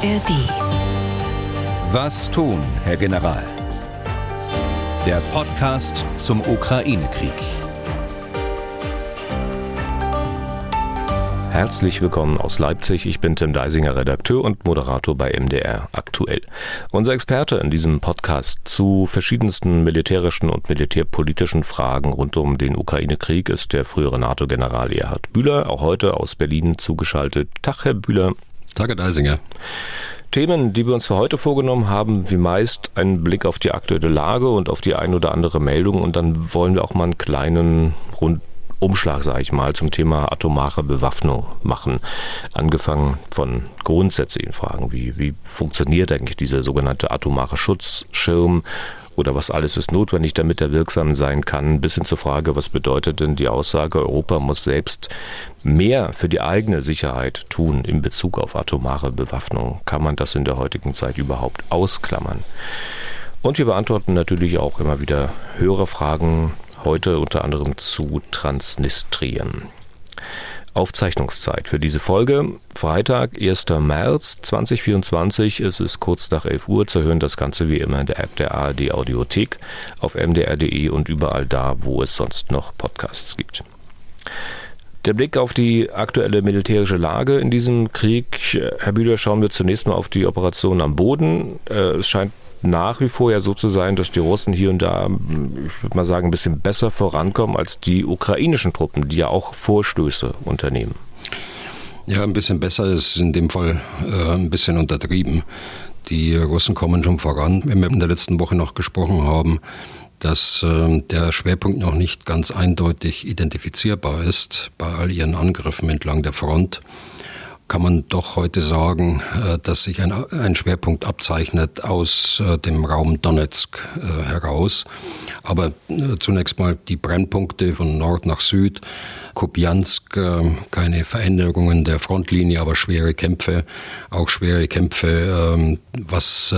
ARD. Was tun, Herr General? Der Podcast zum Ukraine-Krieg. Herzlich willkommen aus Leipzig. Ich bin Tim Deisinger, Redakteur und Moderator bei MDR aktuell. Unser Experte in diesem Podcast zu verschiedensten militärischen und militärpolitischen Fragen rund um den Ukraine-Krieg ist der frühere NATO-General Erhard Bühler, auch heute aus Berlin zugeschaltet. Tag, Herr Bühler. Tag, Herr Deisinger. Themen, die wir uns für heute vorgenommen haben, wie meist einen Blick auf die aktuelle Lage und auf die ein oder andere Meldung und dann wollen wir auch mal einen kleinen Rund Umschlag, sage ich mal, zum Thema atomare Bewaffnung machen. Angefangen von grundsätzlichen Fragen, wie, wie funktioniert eigentlich dieser sogenannte atomare Schutzschirm oder was alles ist notwendig, damit er wirksam sein kann, bis hin zur Frage, was bedeutet denn die Aussage, Europa muss selbst mehr für die eigene Sicherheit tun in Bezug auf atomare Bewaffnung. Kann man das in der heutigen Zeit überhaupt ausklammern? Und wir beantworten natürlich auch immer wieder höhere Fragen heute unter anderem zu Transnistrien. Aufzeichnungszeit für diese Folge. Freitag, 1. März 2024. Es ist kurz nach 11 Uhr. Zu hören das Ganze wie immer in der App der ARD Audiothek, auf mdr.de und überall da, wo es sonst noch Podcasts gibt. Der Blick auf die aktuelle militärische Lage in diesem Krieg. Herr Bühler, schauen wir zunächst mal auf die Operation am Boden. Äh, es scheint nach wie vor ja so zu sein, dass die Russen hier und da, ich würde mal sagen, ein bisschen besser vorankommen als die ukrainischen Truppen, die ja auch Vorstöße unternehmen. Ja, ein bisschen besser ist in dem Fall äh, ein bisschen untertrieben. Die Russen kommen schon voran. Wenn wir in der letzten Woche noch gesprochen haben, dass äh, der Schwerpunkt noch nicht ganz eindeutig identifizierbar ist bei all ihren Angriffen entlang der Front, kann man doch heute sagen, äh, dass sich ein, ein Schwerpunkt abzeichnet aus äh, dem Raum Donetsk äh, heraus. Aber zunächst mal die Brennpunkte von Nord nach Süd. Kupiansk, keine Veränderungen der Frontlinie, aber schwere Kämpfe, auch schwere Kämpfe, ähm, was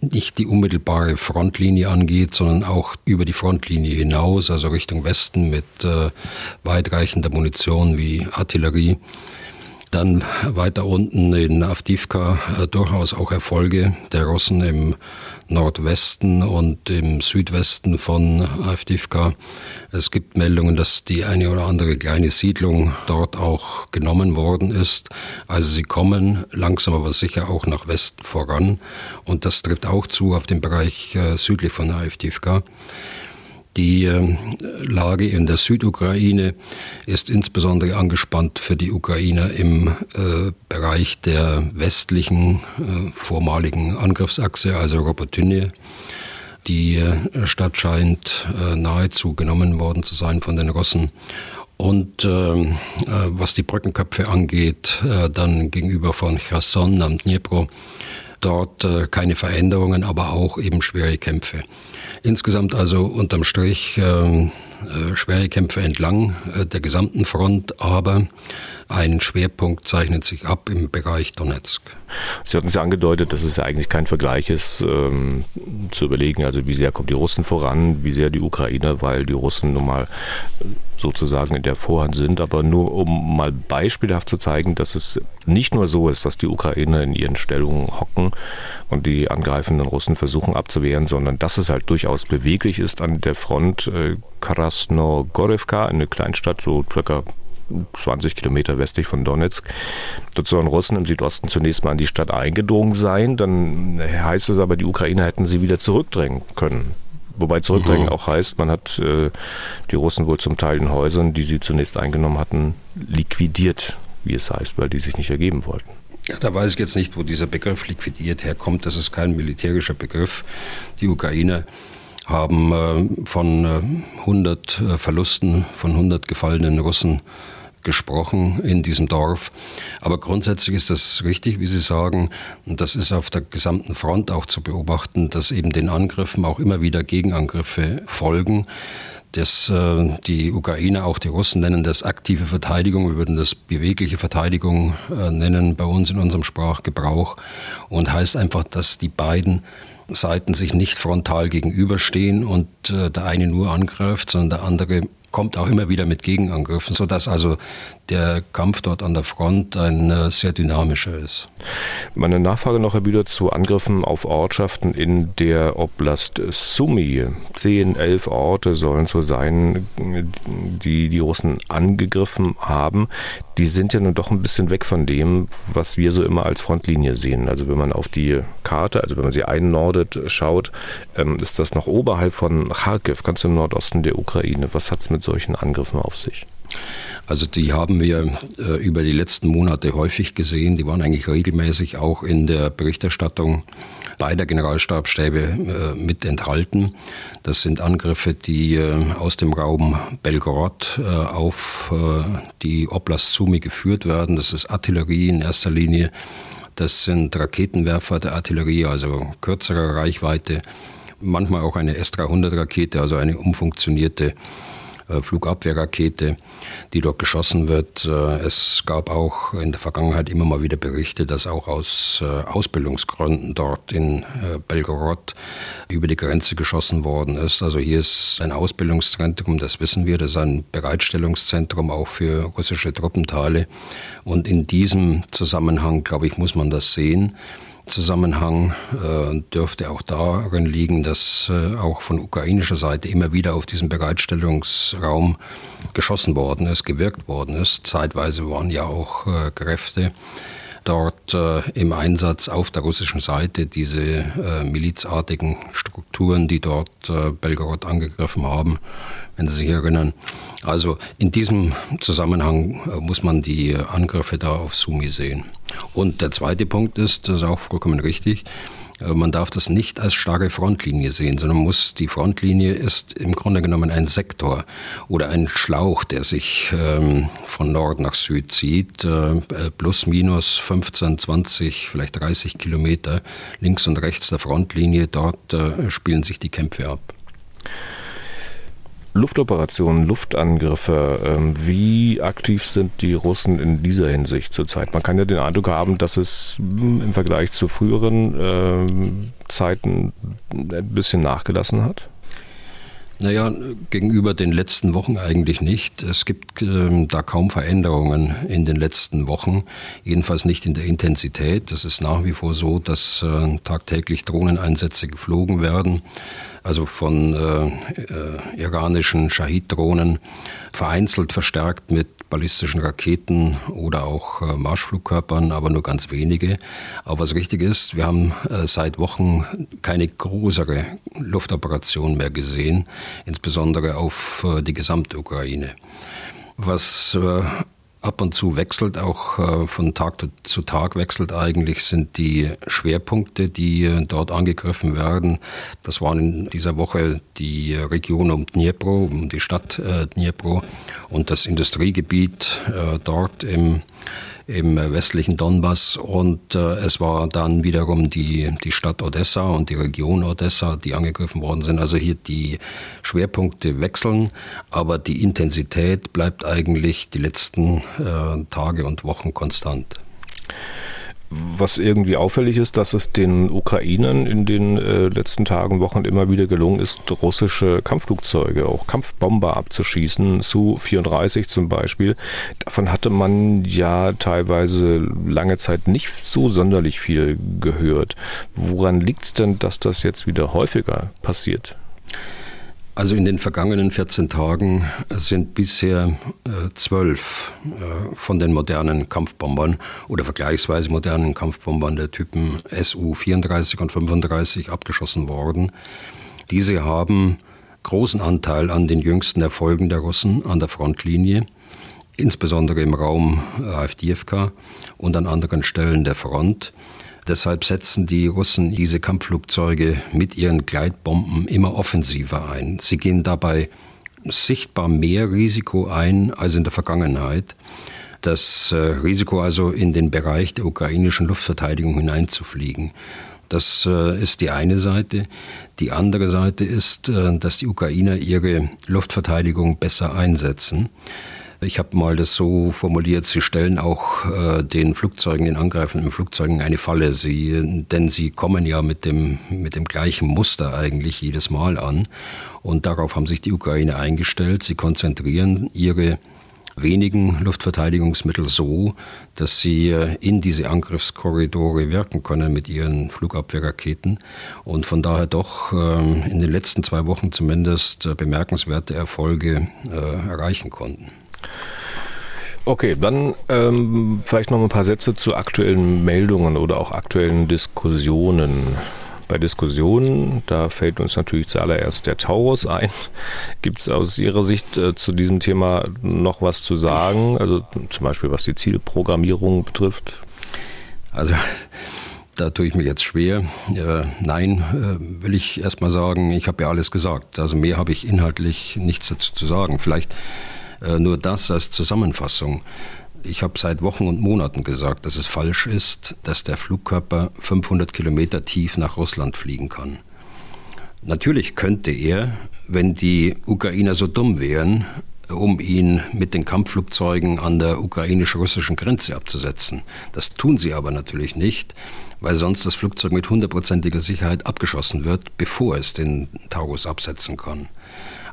nicht die unmittelbare Frontlinie angeht, sondern auch über die Frontlinie hinaus, also Richtung Westen mit weitreichender Munition wie Artillerie. Dann weiter unten in Avdivka äh, durchaus auch Erfolge der Russen im Nordwesten und im Südwesten von Avdivka. Es gibt Meldungen, dass die eine oder andere kleine Siedlung dort auch genommen worden ist. Also sie kommen langsam aber sicher auch nach Westen voran. Und das trifft auch zu auf den Bereich äh, südlich von Avdivka. Die ähm, Lage in der Südukraine ist insbesondere angespannt für die Ukrainer im äh, Bereich der westlichen äh, vormaligen Angriffsachse, also Robotyne. Die äh, Stadt scheint nahezu genommen worden zu sein von den Russen. Und ähm, was die Brückenköpfe angeht, dann gegenüber von Cherson am Dnipro, dort keine Veränderungen, aber auch eben schwere Kämpfe. Insgesamt also unterm Strich ähm, äh, schwere Kämpfe entlang äh, der gesamten Front, aber ein Schwerpunkt zeichnet sich ab im Bereich Donetsk. Sie hatten es ja angedeutet, dass es ja eigentlich kein Vergleich ist, ähm, zu überlegen, also wie sehr kommen die Russen voran, wie sehr die Ukrainer, weil die Russen nun mal sozusagen in der Vorhand sind, aber nur um mal beispielhaft zu zeigen, dass es nicht nur so ist, dass die Ukrainer in ihren Stellungen hocken und die angreifenden Russen versuchen abzuwehren, sondern dass es halt durchaus beweglich ist an der Front. Äh, Krasnogorivka, eine Kleinstadt, so circa 20 Kilometer westlich von Donetsk. Dort sollen Russen im Südosten zunächst mal in die Stadt eingedrungen sein. Dann heißt es aber, die Ukrainer hätten sie wieder zurückdrängen können. Wobei zurückdrängen mhm. auch heißt, man hat äh, die Russen wohl zum Teil in Häusern, die sie zunächst eingenommen hatten, liquidiert, wie es heißt, weil die sich nicht ergeben wollten. Ja, da weiß ich jetzt nicht, wo dieser Begriff liquidiert herkommt. Das ist kein militärischer Begriff. Die Ukrainer haben äh, von äh, 100 äh, Verlusten, von 100 gefallenen Russen gesprochen in diesem Dorf. Aber grundsätzlich ist das richtig, wie Sie sagen. Und das ist auf der gesamten Front auch zu beobachten, dass eben den Angriffen auch immer wieder Gegenangriffe folgen. Das, äh, die Ukrainer, auch die Russen nennen das aktive Verteidigung. Wir würden das bewegliche Verteidigung äh, nennen bei uns in unserem Sprachgebrauch. Und heißt einfach, dass die beiden Seiten sich nicht frontal gegenüberstehen und äh, der eine nur angreift, sondern der andere kommt auch immer wieder mit Gegenangriffen, sodass also der Kampf dort an der Front ein äh, sehr dynamischer ist. Meine Nachfrage noch, Herr Bühler, zu Angriffen auf Ortschaften in der Oblast Sumy. Zehn, elf Orte sollen so sein, die die Russen angegriffen haben. Die sind ja nun doch ein bisschen weg von dem, was wir so immer als Frontlinie sehen. Also wenn man auf die Karte, also wenn man sie einnordet, schaut, ähm, ist das noch oberhalb von Kharkiv, ganz im Nordosten der Ukraine. Was hat es mit solchen Angriffen auf sich? Also die haben wir äh, über die letzten Monate häufig gesehen. Die waren eigentlich regelmäßig auch in der Berichterstattung beider Generalstabstäbe äh, mit enthalten. Das sind Angriffe, die äh, aus dem Raum Belgorod äh, auf äh, die Oblast Sumi geführt werden. Das ist Artillerie in erster Linie. Das sind Raketenwerfer der Artillerie, also kürzere Reichweite. Manchmal auch eine S-300-Rakete, also eine umfunktionierte äh, Flugabwehrrakete, die dort geschossen wird. Äh, es gab auch in der Vergangenheit immer mal wieder Berichte, dass auch aus äh, Ausbildungsgründen dort in Belgorod über die Grenze geschossen worden ist. Also hier ist ein Ausbildungszentrum, das wissen wir, das ist ein Bereitstellungszentrum auch für russische Truppenteile. Und in diesem Zusammenhang, glaube ich, muss man das sehen. Zusammenhang äh, dürfte auch darin liegen, dass äh, auch von ukrainischer Seite immer wieder auf diesen Bereitstellungsraum geschossen worden ist, gewirkt worden ist. Zeitweise waren ja auch äh, Kräfte dort äh, im Einsatz auf der russischen Seite, diese äh, milizartigen Strukturen, die dort äh, Belgorod angegriffen haben, wenn Sie sich erinnern. Also in diesem Zusammenhang äh, muss man die Angriffe da auf Sumi sehen. Und der zweite Punkt ist, das ist auch vollkommen richtig, äh, man darf das nicht als starke Frontlinie sehen, sondern muss, die Frontlinie ist im Grunde genommen ein Sektor oder ein Schlauch, der sich ähm, von Nord nach Süd zieht, äh, plus minus 15, 20, vielleicht 30 Kilometer links und rechts der Frontlinie. Dort äh, spielen sich die Kämpfe ab. Luftoperationen, Luftangriffe, ähm, wie aktiv sind die Russen in dieser Hinsicht zurzeit? Man kann ja den Eindruck haben, dass es hm, im Vergleich zu früheren ähm, Zeiten ein bisschen nachgelassen hat. Naja, gegenüber den letzten Wochen eigentlich nicht. Es gibt äh, da kaum Veränderungen in den letzten Wochen, jedenfalls nicht in der Intensität. Es ist nach wie vor so, dass äh, tagtäglich Drohneneinsätze geflogen werden also von äh, äh, iranischen Shahid-Drohnen, vereinzelt verstärkt mit ballistischen Raketen oder auch äh, Marschflugkörpern, aber nur ganz wenige. Aber was richtig ist, wir haben äh, seit Wochen keine größere Luftoperation mehr gesehen, insbesondere auf äh, die gesamte Ukraine. Was äh, ab und zu wechselt, auch äh, von Tag zu Tag wechselt eigentlich, sind die Schwerpunkte, die äh, dort angegriffen werden. Das waren in dieser Woche die Region um Dnipro, um die Stadt äh, Dnipro und das Industriegebiet dort im im westlichen Donbass und äh, es war dann wiederum die, die Stadt Odessa und die Region Odessa, die angegriffen worden sind. Also hier die Schwerpunkte wechseln, aber die Intensität bleibt eigentlich die letzten äh, Tage und Wochen konstant. Was irgendwie auffällig ist, dass es den Ukrainern in den äh, letzten Tagen, Wochen immer wieder gelungen ist, russische Kampfflugzeuge, auch Kampfbomber abzuschießen, Su-34 zum Beispiel. Davon hatte man ja teilweise lange Zeit nicht so sonderlich viel gehört. Woran liegt es denn, dass das jetzt wieder häufiger passiert? Also in den vergangenen 14 Tagen sind bisher äh, zwölf äh, von den modernen Kampfbombern oder vergleichsweise modernen Kampfbombern der Typen Su-34 und 35 abgeschossen worden. Diese haben großen Anteil an den jüngsten Erfolgen der Russen an der Frontlinie, insbesondere im Raum äh, Avdiivka und an anderen Stellen der Front. Deshalb setzen die Russen diese Kampfflugzeuge mit ihren Gleitbomben immer offensiver ein. Sie gehen dabei sichtbar mehr Risiko ein als in der Vergangenheit. Das äh, Risiko also in den Bereich der ukrainischen Luftverteidigung hineinzufliegen. Das äh, ist die eine Seite. Die andere Seite ist, äh, dass die Ukrainer ihre Luftverteidigung besser einsetzen. Ich habe mal das so formuliert, sie stellen auch äh, den Flugzeugen, den angreifenden Flugzeugen eine Falle. Sie, denn sie kommen ja mit dem, mit dem gleichen Muster eigentlich jedes Mal an. Und darauf haben sich die Ukraine eingestellt. Sie konzentrieren ihre wenigen Luftverteidigungsmittel so, dass sie äh, in diese Angriffskorridore wirken können mit ihren Flugabwehrraketen und von daher doch ähm, in den letzten zwei Wochen zumindest äh, bemerkenswerte Erfolge äh, erreichen konnten. Okay, dann ähm, vielleicht noch ein paar Sätze zu aktuellen Meldungen oder auch aktuellen Diskussionen. Bei Diskussionen, da fällt uns natürlich zuallererst der Taurus ein. Gibt es aus Ihrer Sicht äh, zu diesem Thema noch was zu sagen? Also zum Beispiel was die Zielprogrammierung betrifft? Also da tue ich mir jetzt schwer. Äh, nein, äh, will ich erstmal sagen, ich habe ja alles gesagt. Also mehr habe ich inhaltlich nichts dazu zu sagen. Vielleicht nur das als Zusammenfassung. Ich habe seit Wochen und Monaten gesagt, dass es falsch ist, dass der Flugkörper 500 Kilometer tief nach Russland fliegen kann. Natürlich könnte er, wenn die Ukrainer so dumm wären, um ihn mit den Kampfflugzeugen an der ukrainisch-russischen Grenze abzusetzen. Das tun sie aber natürlich nicht, weil sonst das Flugzeug mit hundertprozentiger Sicherheit abgeschossen wird, bevor es den Taurus absetzen kann.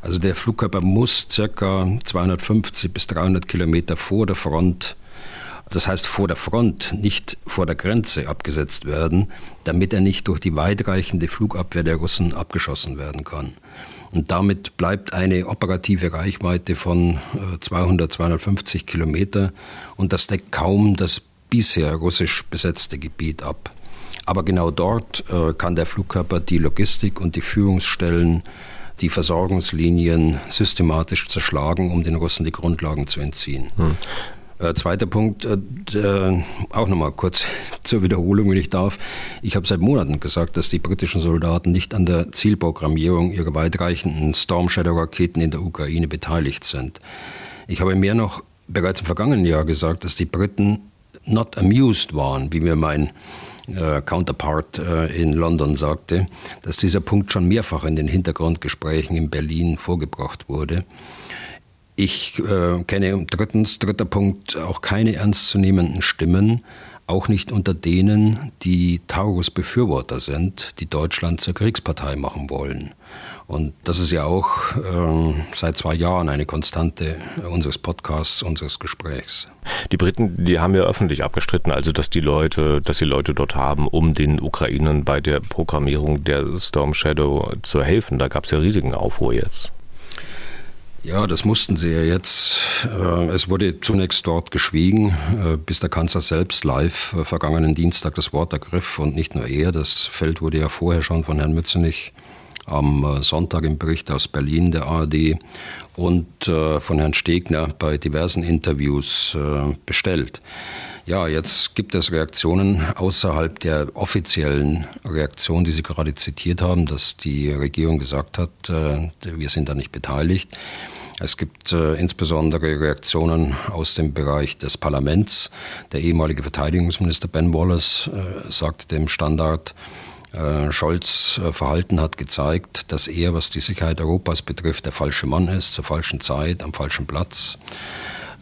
Also der Flugkörper muss circa 250 bis 300 Kilometer vor der Front, das heißt vor der Front, nicht vor der Grenze abgesetzt werden, damit er nicht durch die weitreichende Flugabwehr der Russen abgeschossen werden kann. Und damit bleibt eine operative Reichweite von 200, äh, 250 Kilometer und das deckt kaum das bisher russisch besetzte Gebiet ab. Aber genau dort äh, kann der Flugkörper die Logistik und die Führungsstellen die Versorgungslinien systematisch zerschlagen, um den Russen die Grundlagen zu entziehen. Hm. Äh, zweiter Punkt, äh, äh, auch nochmal kurz zur Wiederholung, wenn ich darf. Ich habe seit Monaten gesagt, dass die britischen Soldaten nicht an der Zielprogrammierung ihrer weitreichenden Storm Shadow-Raketen in der Ukraine beteiligt sind. Ich habe mehr noch bereits im vergangenen Jahr gesagt, dass die Briten not amused waren, wie mir mein äh, Counterpart äh, in London sagte, dass dieser Punkt schon mehrfach in den Hintergrundgesprächen in Berlin vorgebracht wurde. Ich äh, kenne drittens, dritter Punkt, auch keine ernstzunehmenden Stimmen, auch nicht unter denen, die Taurus-Befürworter sind, die Deutschland zur Kriegspartei machen wollen. Und das ist ja auch äh, seit zwei Jahren eine Konstante unseres Podcasts, unseres Gesprächs. Die Briten, die haben ja öffentlich abgestritten, also dass die Leute, dass die Leute dort haben, um den Ukrainern bei der Programmierung der Storm Shadow zu helfen. Da gab es ja riesigen Aufruhr jetzt. Ja, das mussten sie ja jetzt. Äh, es wurde zunächst dort geschwiegen, äh, bis der Kanzler selbst live äh, vergangenen Dienstag das Wort ergriff und nicht nur er. Das Feld wurde ja vorher schon von Herrn Mützenich am äh, Sonntag im Bericht aus Berlin der ARD und äh, von Herrn Stegner bei diversen Interviews äh, bestellt. Ja, jetzt gibt es Reaktionen außerhalb der offiziellen Reaktion, die Sie gerade zitiert haben, dass die Regierung gesagt hat, wir sind da nicht beteiligt. Es gibt äh, insbesondere Reaktionen aus dem Bereich des Parlaments. Der ehemalige Verteidigungsminister Ben Wallace äh, sagte dem Standard, Scholz äh, Verhalten hat gezeigt, dass er, was die Sicherheit Europas betrifft, der falsche Mann ist, zur falschen Zeit, am falschen Platz.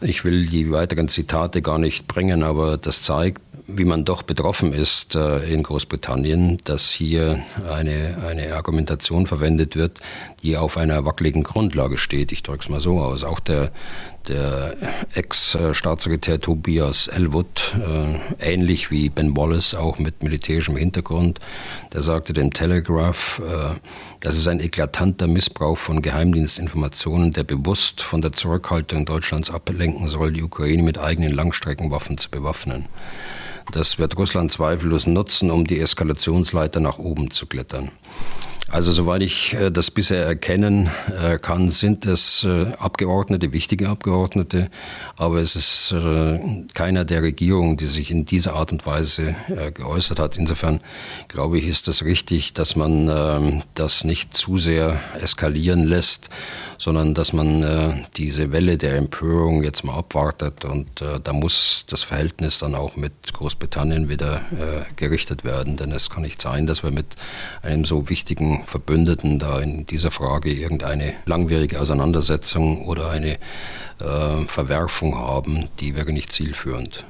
Ich will die weiteren Zitate gar nicht bringen, aber das zeigt, wie man doch betroffen ist äh, in Großbritannien, dass hier eine, eine Argumentation verwendet wird, die auf einer wackeligen Grundlage steht. Ich drücke es mal so aus. Auch der, der Ex-Staatssekretär Tobias Elwood, äh, ähnlich wie Ben Wallace, auch mit militärischem Hintergrund, der sagte dem Telegraph, äh, das ist ein eklatanter Missbrauch von Geheimdienstinformationen, der bewusst von der Zurückhaltung Deutschlands ablenken soll, die Ukraine mit eigenen Langstreckenwaffen zu bewaffnen. Das wird Russland zweifellos nutzen, um die Eskalationsleiter nach oben zu klettern. Also soweit ich äh, das bisher erkennen äh, kann, sind es äh, Abgeordnete, wichtige Abgeordnete, aber es ist keiner der Regierung, die sich in dieser Art und Weise geäußert hat. Insofern glaube ich, ist es richtig, dass man ähm, das nicht zu sehr eskalieren lässt, sondern dass man diese Welle der Empörung jetzt mal abwartet und da muss das Verhältnis dann auch mit Großbritannien wieder gerichtet werden, denn es kann nicht sein, dass wir mit einem so wichtigen Verbündeten da in dieser Frage irgendeine langwierige Auseinandersetzung oder eine äh, Verwerfung haben, die wäre nicht zielführend.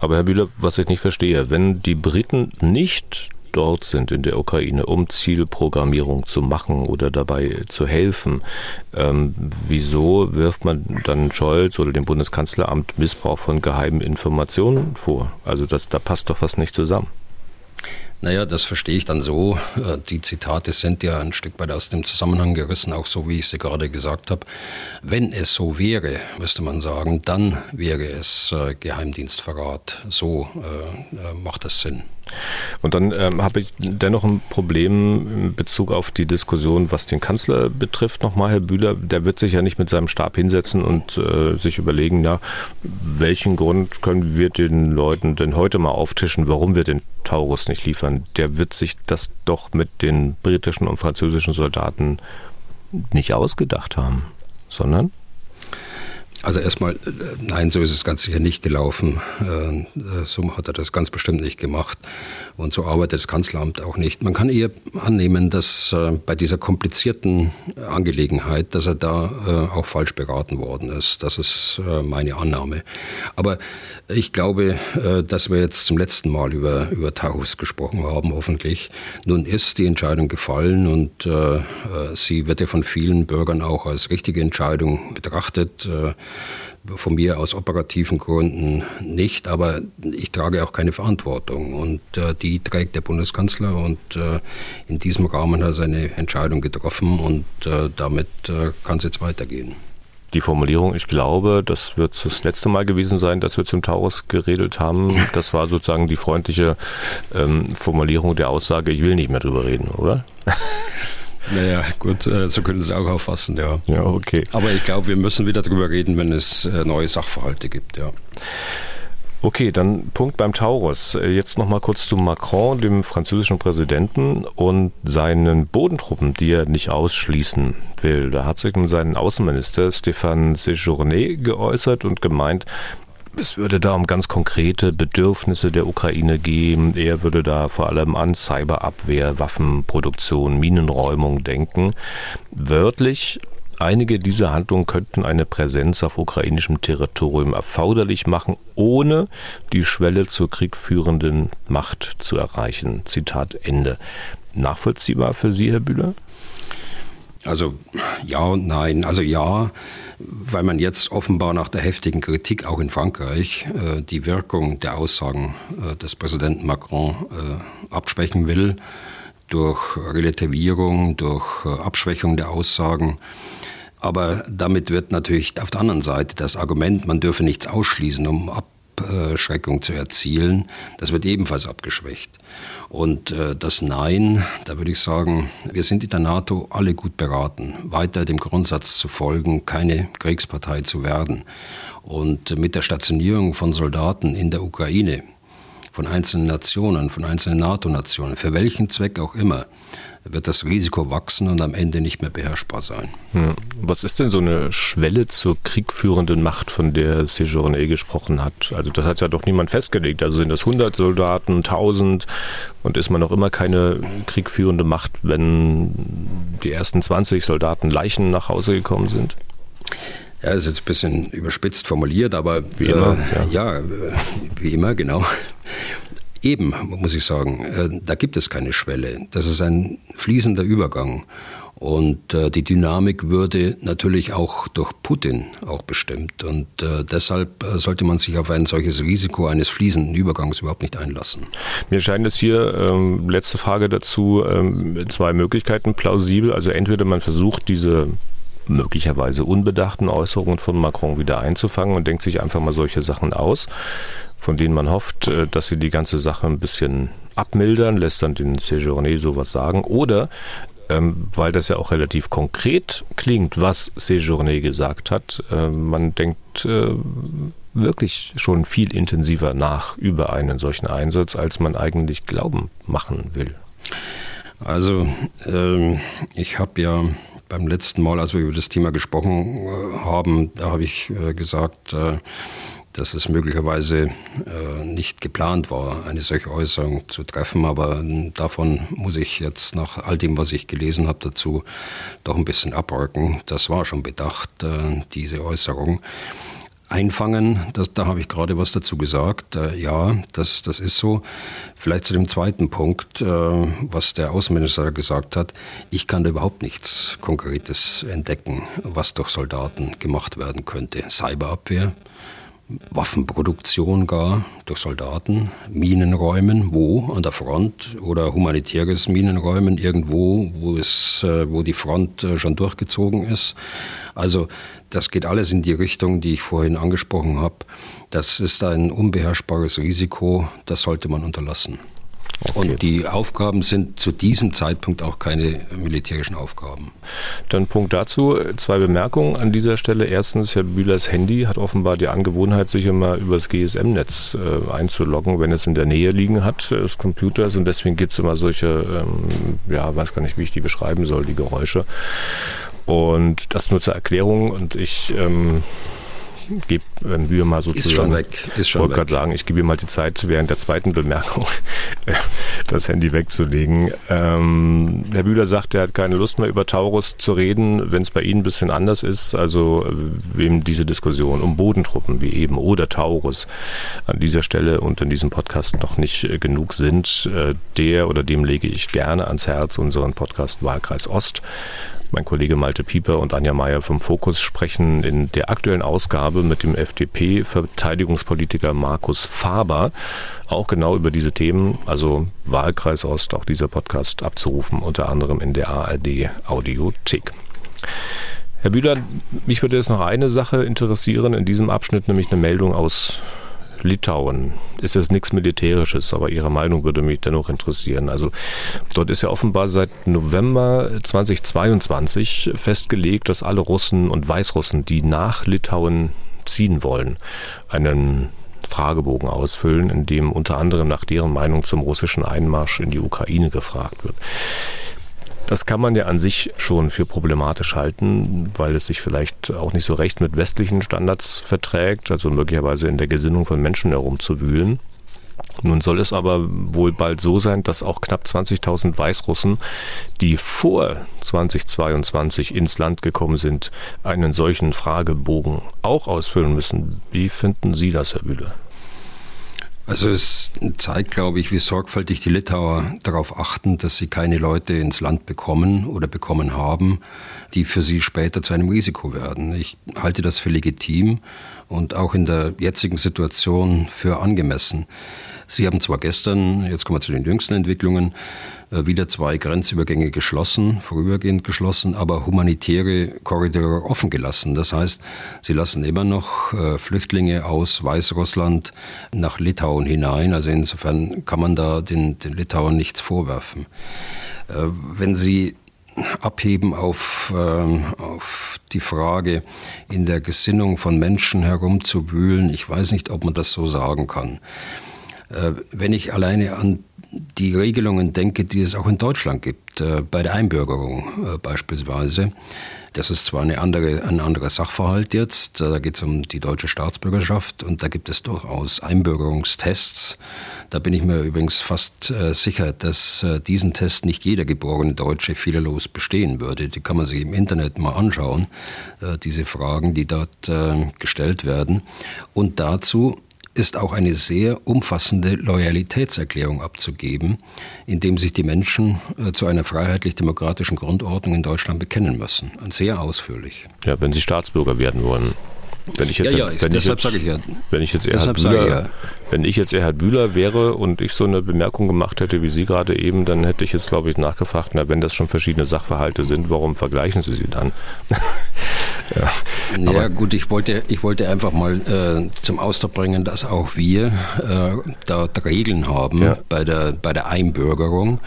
Aber Herr Bühler, was ich nicht verstehe, wenn die Briten nicht dort sind in der Ukraine, um Zielprogrammierung zu machen oder dabei zu helfen, ähm, wieso wirft man dann Scholz oder dem Bundeskanzleramt Missbrauch von geheimen Informationen vor? Also das, da passt doch was nicht zusammen. Naja, das verstehe ich dann so. Äh, die Zitate sind ja ein Stück weit aus dem Zusammenhang gerissen, auch so wie ich sie gerade gesagt habe. Wenn es so wäre, müsste man sagen, dann wäre es äh, Geheimdienstverrat. So äh, macht das Sinn. Und dann ähm, habe ich dennoch ein Problem in Bezug auf die Diskussion, was den Kanzler betrifft. Nochmal, Herr Bühler, der wird sich ja nicht mit seinem Stab hinsetzen und äh, sich überlegen, ja, welchen Grund können wir den Leuten denn heute mal auftischen, warum wir den Taurus nicht liefern. Der wird sich das doch mit den britischen und französischen Soldaten nicht ausgedacht haben, sondern also erstmal, äh, nein, so ist es ganz sicher nicht gelaufen. Äh, so hat er das ganz bestimmt nicht gemacht. Und so arbeitet das Kanzleramt auch nicht. Man kann eher annehmen, dass äh, bei dieser komplizierten Angelegenheit, dass er da auch falsch beraten worden ist. Das ist meine Annahme. Aber ich glaube, dass wir jetzt zum letzten Mal über, über Taurus gesprochen haben, hoffentlich. Nun ist die Entscheidung gefallen und sie wird ja von vielen Bürgern auch als richtige Entscheidung betrachtet von mir aus operativen Gründen nicht, aber ich trage auch keine Verantwortung und äh, die trägt der Bundeskanzler und äh, in diesem Rahmen hat er seine Entscheidung getroffen und äh, damit äh, kann es jetzt weitergehen. Die Formulierung, ich glaube, das wird das letzte Mal gewesen sein, dass wir zum Taurus geredet haben. Das war sozusagen die freundliche ähm, Formulierung der Aussage, ich will nicht mehr drüber reden, oder? Naja, gut, äh, so können Sie es auch auffassen, ja. Ja, okay. Aber ich glaube, wir müssen wieder darüber reden, wenn es äh, neue Sachverhalte gibt, ja. Okay, dann Punkt beim Taurus. Äh, jetzt noch mal kurz zu Macron, dem französischen Präsidenten und seinen Bodentruppen, die er nicht ausschließen will. Da hat sich sein Außenminister Stéphane Séjourné geäußert und gemeint, es würde da um ganz konkrete Bedürfnisse der Ukraine gehen. Er würde da vor allem an Cyberabwehr, Waffenproduktion, Minenräumung denken. Wörtlich Einige dieser Handlungen könnten eine Präsenz auf ukrainischem Territorium erforderlich machen, ohne die Schwelle zur kriegführenden Macht zu erreichen. Zitat Ende. Nachvollziehbar für Sie, Herr Bühler? Also ja und nein. Also ja, weil man jetzt offenbar nach der heftigen Kritik auch in Frankreich äh, die Wirkung der Aussagen äh, des Präsidenten Macron äh, abschwächen will durch Relativierung, durch äh, Abschwächung der Aussagen. Aber damit wird natürlich auf der anderen Seite das Argument, man dürfe nichts ausschließen, um Abschreckung zu erzielen, das wird ebenfalls abgeschwächt. Und äh, das Nein, da würde ich sagen, wir sind in der NATO alle gut beraten, weiter dem Grundsatz zu folgen, keine Kriegspartei zu werden. Und mit der Stationierung von Soldaten in der Ukraine, von einzelnen Nationen, von einzelnen NATO-Nationen, für welchen Zweck auch immer, wird das Risiko wachsen und am Ende nicht mehr beherrschbar sein. Hm. Was ist denn so eine Schwelle zur kriegführenden Macht, von der Sejourné gesprochen hat? Also das hat ja doch niemand festgelegt. Also sind das 100 Soldaten, 1000 und ist man noch immer keine kriegführende Macht, wenn die ersten 20 Soldaten Leichen nach Hause gekommen sind? Ja, das ist jetzt ein bisschen überspitzt formuliert, aber wie immer, äh, ja. ja, wie immer, genau. Eben, muss ich sagen, äh, da gibt es keine Schwelle. Das ist ein fließender Übergang. Und äh, die Dynamik würde natürlich auch durch Putin auch bestimmt. Und äh, deshalb sollte man sich auf ein solches Risiko eines fließenden Übergangs überhaupt nicht einlassen. Mir scheint es hier, ähm, letzte Frage dazu, ähm, zwei Möglichkeiten plausibel. Also entweder man versucht, diese möglicherweise unbedachten Äußerungen von Macron wieder einzufangen und denkt sich einfach mal solche Sachen aus von denen man hofft, äh, dass sie die ganze Sache ein bisschen abmildern, lässt dann den Séjourné sowas sagen. Oder ähm, weil das ja auch relativ konkret klingt, was Séjourné gesagt hat, äh, man denkt äh, wirklich schon viel intensiver nach über einen solchen Einsatz, als man eigentlich glauben machen will. Also ähm, ich habe ja beim letzten Mal, als wir über das Thema gesprochen äh, haben, da habe ich äh, gesagt, äh, dass es möglicherweise äh, nicht geplant war, eine solche Äußerung zu treffen. Aber davon muss ich jetzt nach all dem, was ich gelesen habe, dazu doch ein bisschen abrücken. Das war schon bedacht, äh, diese Äußerung einfangen. Das, da habe ich gerade was dazu gesagt. Äh, ja, das, das ist so. Vielleicht zu dem zweiten Punkt, äh, was der Außenminister gesagt hat. Ich kann da überhaupt nichts Konkretes entdecken, was durch Soldaten gemacht werden könnte. Cyberabwehr, Waffenproduktion gar durch Soldaten, Minenräumen, wo an der Front oder humanitäres Minenräumen irgendwo, wo es, äh, wo die Front äh, schon durchgezogen ist. Also das geht alles in die Richtung, die ich vorhin angesprochen habe. Das ist ein unbeherrschbares Risiko, das sollte man unterlassen. Okay. Und die Aufgaben sind zu diesem Zeitpunkt auch keine militärischen Aufgaben. Dann Punkt dazu, zwei Bemerkungen an dieser Stelle. Erstens, Herr Bühlers Handy hat offenbar die Angewohnheit, sich immer über das GSM-Netz äh, einzuloggen, wenn es in der Nähe liegen hat des Computers. Und deswegen gibt es immer solche, ähm, ja, weiß gar nicht, wie ich die beschreiben soll, die Geräusche. Und das nur zur Erklärung. Und ich ähm, gebe Mühe mal sozusagen. Ist schon weg. Ist schon wollte gerade sagen, ich gebe ihm mal die Zeit, während der zweiten Bemerkung das Handy wegzulegen. Ähm, Herr Bühler sagt, er hat keine Lust mehr über Taurus zu reden, wenn es bei Ihnen ein bisschen anders ist. Also äh, wem diese Diskussion um Bodentruppen wie eben oder Taurus an dieser Stelle und in diesem Podcast noch nicht äh, genug sind, äh, der oder dem lege ich gerne ans Herz unseren Podcast Wahlkreis Ost. Mein Kollege Malte Pieper und Anja Meier vom Fokus sprechen in der aktuellen Ausgabe mit dem FDP-Verteidigungspolitiker Markus Faber auch genau über diese Themen, also Wahlkreis Ost, auch dieser Podcast abzurufen, unter anderem in der ARD Audiothek. Herr Bühler, mich würde jetzt noch eine Sache interessieren in diesem Abschnitt, nämlich eine Meldung aus Litauen ist jetzt nichts Militärisches, aber Ihre Meinung würde mich dennoch interessieren. Also dort ist ja offenbar seit November 2022 festgelegt, dass alle Russen und Weißrussen, die nach Litauen ziehen wollen, einen Fragebogen ausfüllen, in dem unter anderem nach deren Meinung zum russischen Einmarsch in die Ukraine gefragt wird. Das kann man ja an sich schon für problematisch halten, weil es sich vielleicht auch nicht so recht mit westlichen Standards verträgt, also möglicherweise in der Gesinnung von Menschen herumzuwühlen. Nun soll es aber wohl bald so sein, dass auch knapp 20.000 Weißrussen, die vor 2022 ins Land gekommen sind, einen solchen Fragebogen auch ausfüllen müssen. Wie finden Sie das, Herr Bühler? Also es zeigt, glaube ich, wie sorgfältig die Litauer darauf achten, dass sie keine Leute ins Land bekommen oder bekommen haben, die für sie später zu einem Risiko werden. Ich halte das für legitim und auch in der jetzigen Situation für angemessen. Sie haben zwar gestern, jetzt kommen wir zu den jüngsten Entwicklungen, wieder zwei Grenzübergänge geschlossen, vorübergehend geschlossen, aber humanitäre Korridore offen gelassen. Das heißt, sie lassen immer noch äh, Flüchtlinge aus Weißrussland nach Litauen hinein. Also insofern kann man da den, den Litauern nichts vorwerfen. Äh, wenn Sie abheben auf, ähm, auf die Frage, in der Gesinnung von Menschen herumzuwühlen. Ich weiß nicht, ob man das so sagen kann. Äh, wenn ich alleine an die Regelungen denke, die es auch in Deutschland gibt, äh, bei der Einbürgerung äh, beispielsweise. Das ist zwar eine andere, ein anderer Sachverhalt jetzt, da geht es um die deutsche Staatsbürgerschaft und da gibt es durchaus Einbürgerungstests. Da bin ich mir übrigens fast äh, sicher, dass äh, diesen Test nicht jeder geborene Deutsche fehlerlos bestehen würde. Die kann man sich im Internet mal anschauen, äh, diese Fragen, die dort gestellt werden. Und dazu ist auch eine sehr umfassende Loyalitätserklärung abzugeben, indem sich die Menschen äh, zu einer freiheitlich-demokratischen Grundordnung in Deutschland bekennen müssen. Und sehr ausführlich. Ja, wenn sie Staatsbürger werden wollen. Wenn ich jetzt, ja, ja, wenn deshalb sage ich ja. Wenn ich jetzt Erhard Bühler, ja. wenn ich jetzt Erhard Bühler wäre und ich so eine Bemerkung gemacht hätte wie Sie gerade eben, dann hätte ich jetzt, glaube ich, nachgefragt, na, wenn das schon verschiedene Sachverhalte sind, warum vergleichen Sie sie dann? Ja, ja gut, ich wollte, ich wollte einfach mal äh, zum Ausdruck bringen, dass auch wir äh, dort Regeln haben ja. bei, der, bei der Einbürgerung.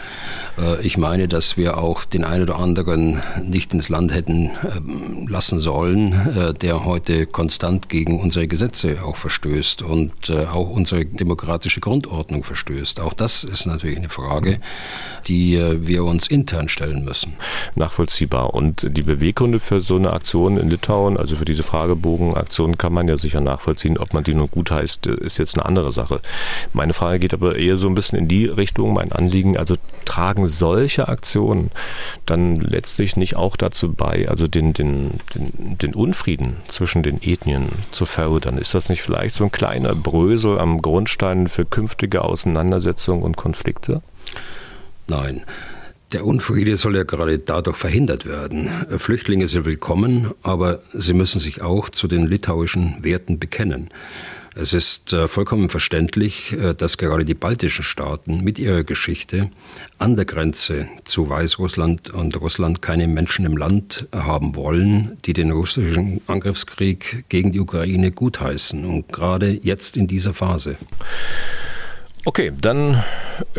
Äh, ich meine, dass wir auch den einen oder anderen nicht ins Land hätten ähm, lassen sollen, äh, der heute konstant gegen unsere Gesetze auch verstößt und äh, auch unsere demokratische Grundordnung verstößt. Auch das ist natürlich eine Frage, die äh, wir uns intern stellen müssen. Nachvollziehbar. Und die Beweggründe für so eine Aktion in Litauen, also für diese Fragebogenaktion kann man ja sicher nachvollziehen, ob man die nun gut heißt, ist jetzt eine andere Sache. Meine Frage geht aber eher so ein bisschen in die Richtung, mein Anliegen, also tragen solche Aktionen dann letztlich nicht auch dazu bei, also den, den, den, den Unfrieden zwischen den Ethnien zu fördern? Ist das nicht vielleicht so ein kleiner Brösel am Grundstein für künftige Auseinandersetzungen und Konflikte? Nein. Der Unfriede soll ja gerade dadurch verhindert werden. Flüchtlinge sind willkommen, aber sie müssen sich auch zu den litauischen Werten bekennen. Es ist äh, vollkommen verständlich, äh, dass gerade die baltischen Staaten mit ihrer Geschichte an der Grenze zu Weißrussland und Russland keine Menschen im Land haben wollen, die den russischen Angriffskrieg gegen die Ukraine gutheißen. Und gerade jetzt in dieser Phase. Okay, dann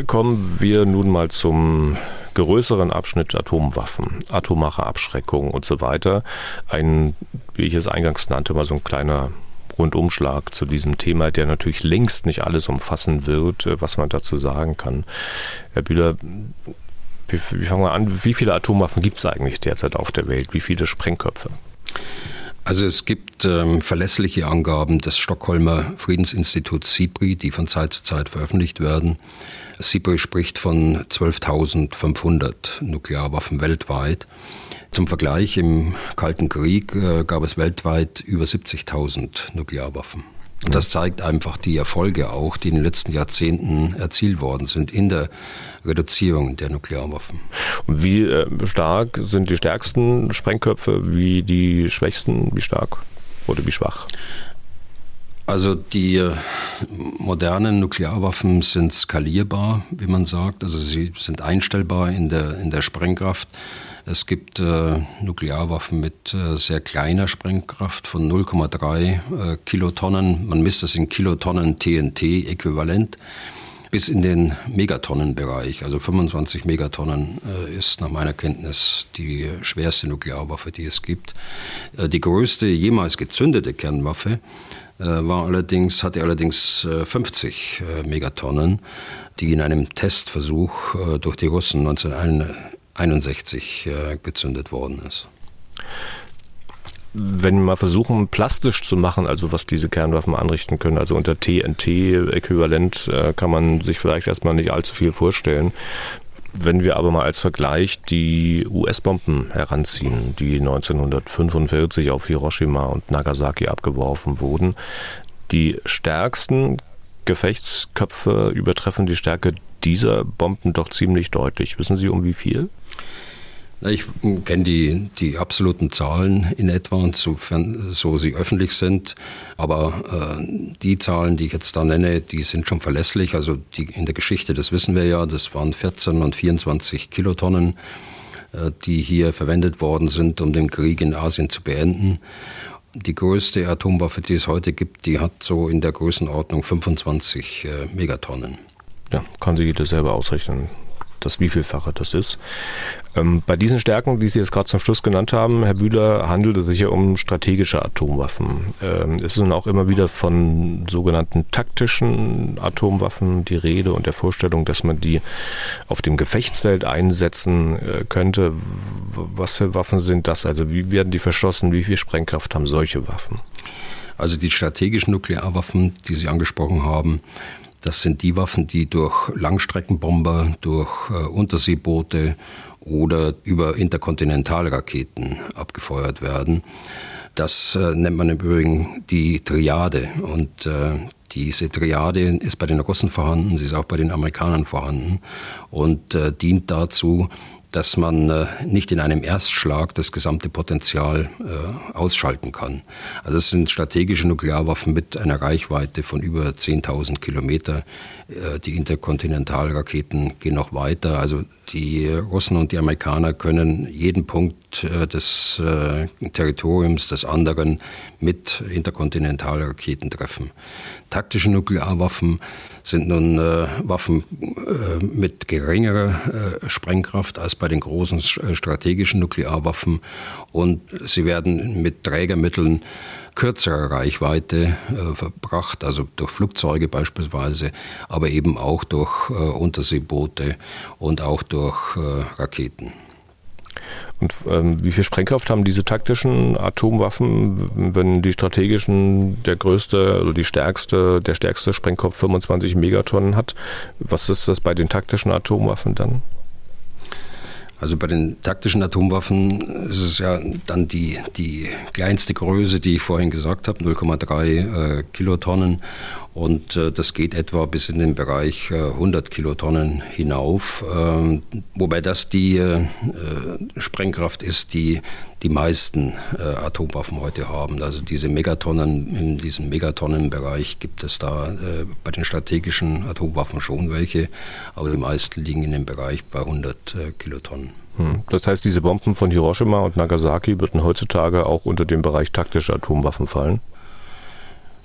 kommen wir nun mal zum größeren Abschnitt Atomwaffen, atomare Abschreckung und so weiter. Ein, wie ich es eingangs nannte, mal so ein kleiner Rundumschlag zu diesem Thema, der natürlich längst nicht alles umfassen wird, äh, was man dazu sagen kann. Herr Bühler, wie, fangen wir an? Wie viele Atomwaffen gibt es eigentlich derzeit auf der Welt? Wie viele Sprengköpfe? Also es gibt ähm, verlässliche Angaben des Stockholmer Friedensinstituts SIPRI, die von Zeit zu Zeit veröffentlicht werden. SIPRI spricht von 12.500 Nuklearwaffen weltweit. Zum Vergleich, im Kalten Krieg äh, gab es weltweit über 70.000 Nuklearwaffen. Und das zeigt einfach die Erfolge auch, die in den letzten Jahrzehnten erzielt worden sind in der Reduzierung der Nuklearwaffen. Und wie äh, stark sind die stärksten Sprengköpfe, wie die schwächsten, wie stark oder wie schwach? Also die äh, modernen Nuklearwaffen sind skalierbar, wie man sagt. Also sie sind einstellbar in der, in der Sprengkraft. Es gibt äh, Nuklearwaffen mit äh, sehr kleiner Sprengkraft von 0,3 äh, Kilotonnen. Man misst das in Kilotonnen TNT-Äquivalent bis in den Megatonnenbereich. Also 25 Megatonnen äh, ist nach meiner Kenntnis die schwerste Nuklearwaffe, die es gibt. Äh, die größte jemals gezündete Kernwaffe war allerdings, hatte allerdings 50 Megatonnen, die in einem Testversuch durch die Russen 1991 61 äh, gezündet worden ist. Wenn wir mal versuchen, plastisch zu machen, also was diese Kernwaffen anrichten können, also unter TNT-Äquivalent äh, kann man sich vielleicht erstmal nicht allzu viel vorstellen. Wenn wir aber mal als Vergleich die US-Bomben heranziehen, die 1945 auf Hiroshima und Nagasaki abgeworfen wurden, die stärksten Gefechtsköpfe übertreffen die Stärke dieser Bomben doch ziemlich deutlich. Wissen Sie um wie viel? Ich kenne die, die absoluten Zahlen in etwa, sofern so sie öffentlich sind. Aber äh, die Zahlen, die ich jetzt da nenne, die sind schon verlässlich. Also die, in der Geschichte, das wissen wir ja, das waren 14 und 24 Kilotonnen, äh, die hier verwendet worden sind, um den Krieg in Asien zu beenden. Die größte Atomwaffe, die es heute gibt, die hat so in der Größenordnung 25 äh, Megatonnen. Ja, kann sich jeder selber ausrechnen, das wievielfache das ist. Ähm, bei diesen Stärken, die Sie jetzt gerade zum Schluss genannt haben, Herr Bühler, handelt es sich ja um strategische Atomwaffen. Ähm, es ist nun auch immer wieder von sogenannten taktischen Atomwaffen die Rede und der Vorstellung, dass man die auf dem Gefechtsfeld einsetzen äh, könnte. Was für Waffen sind das? Also wie werden die verschossen? Wie viel Sprengkraft haben solche Waffen? Also die strategischen Nuklearwaffen, die Sie angesprochen haben, das sind die Waffen, die durch Langstreckenbomber, durch äh, Unterseeboote oder über Interkontinentalraketen abgefeuert werden. Das äh, nennt man im Übrigen die Triade. Und äh, diese Triade ist bei den Russen vorhanden, sie ist auch bei den Amerikanern vorhanden und äh, dient dazu, dass man äh, nicht in einem Erstschlag das gesamte Potenzial äh, ausschalten kann. Also es sind strategische Nuklearwaffen mit einer Reichweite von über 10.000 Kilometer. Äh, die Interkontinentalraketen gehen noch weiter. Also die Russen und die Amerikaner können jeden Punkt des Territoriums des anderen mit Interkontinentalraketen treffen. Taktische Nuklearwaffen sind nun äh, Waffen äh, mit geringerer äh, Sprengkraft als bei den großen äh, strategischen Nuklearwaffen und sie werden mit Trägermitteln kürzerer Reichweite äh, verbracht, also durch Flugzeuge beispielsweise, aber eben auch durch äh, Unterseeboote und auch durch Raketen. Und ähm, wie viel Sprengkraft haben diese taktischen Atomwaffen, wenn die strategischen der größte oder die stärkste, der stärkste Sprengkopf 25 Megatonnen hat? Was ist das bei den taktischen Atomwaffen dann? Also bei den taktischen Atomwaffen ist es ja dann die, die kleinste Größe, die ich vorhin gesagt habe, 0,3 äh, Kilotonnen. Und äh, das geht etwa bis in den Bereich äh, 100 Kilotonnen hinauf, ähm, wobei das die äh, Sprengkraft ist, die die meisten äh, Atomwaffen heute haben. Also diese Megatonnen, in diesem Megatonnenbereich gibt es da äh, bei den strategischen Atomwaffen schon welche, aber die meisten liegen in dem Bereich bei 100 äh, Kilotonnen. Hm. Das heißt, diese Bomben von Hiroshima und Nagasaki würden heutzutage auch unter den Bereich taktische Atomwaffen fallen?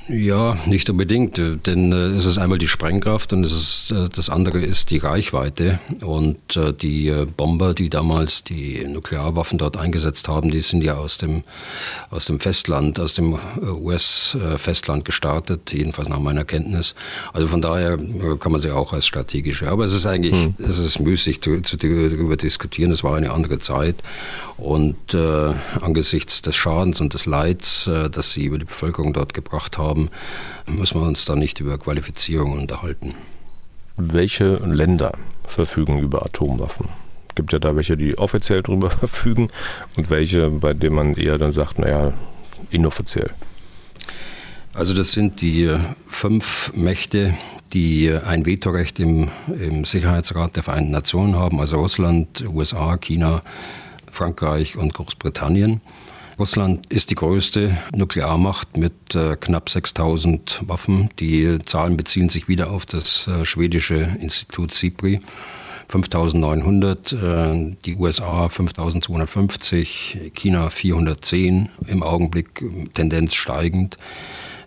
Ja, nicht unbedingt, denn äh, es ist einmal die Sprengkraft und es ist, äh, das andere ist die Reichweite. Und äh, die äh, Bomber, die damals die Nuklearwaffen dort eingesetzt haben, die sind ja aus dem, aus dem Festland, aus dem äh, US-Festland gestartet, jedenfalls nach meiner Kenntnis. Also von daher äh, kann man sie auch als strategische. Aber es ist eigentlich, hm. es ist müßig zu, zu, darüber diskutieren. Es war eine andere Zeit. Und äh, angesichts des Schadens und des Leids, äh, das sie über die Bevölkerung dort gebracht haben, müssen wir uns da nicht über Qualifizierung unterhalten. Welche Länder verfügen über Atomwaffen? Gibt ja da welche, die offiziell darüber verfügen und welche, bei denen man eher dann sagt, naja, inoffiziell. Also das sind die fünf Mächte, die ein Vetorecht im, im Sicherheitsrat der Vereinten Nationen haben, also Russland, USA, China, Frankreich und Großbritannien. Russland ist die größte Nuklearmacht mit äh, knapp 6000 Waffen. Die Zahlen beziehen sich wieder auf das äh, schwedische Institut SIPRI. 5900, äh, die USA 5250, China 410, im Augenblick Tendenz steigend.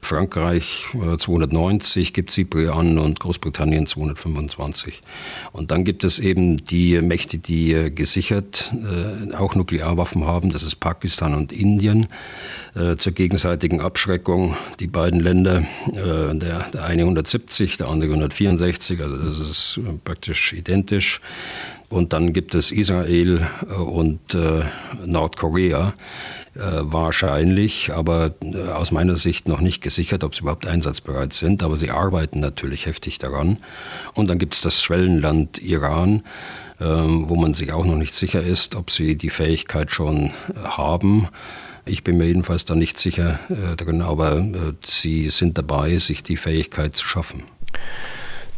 Frankreich 290 gibt SIPRI an und Großbritannien 225. Und dann gibt es eben die Mächte, die äh, gesichert äh, auch Nuklearwaffen haben. Das ist Pakistan und Indien äh, zur gegenseitigen Abschreckung. Die beiden Länder, der, der eine 170, der andere 164, also das ist praktisch identisch. Und dann gibt es Israel und Nordkorea äh, wahrscheinlich, aber äh, aus meiner Sicht noch nicht gesichert, ob sie überhaupt einsatzbereit sind. Aber sie arbeiten natürlich heftig daran. Und dann gibt es das Schwellenland Iran, ähm, wo man sich auch noch nicht sicher ist, ob sie die Fähigkeit schon äh, haben. Ich bin mir jedenfalls da nicht sicher drin, aber sie sind dabei, sich die Fähigkeit zu schaffen.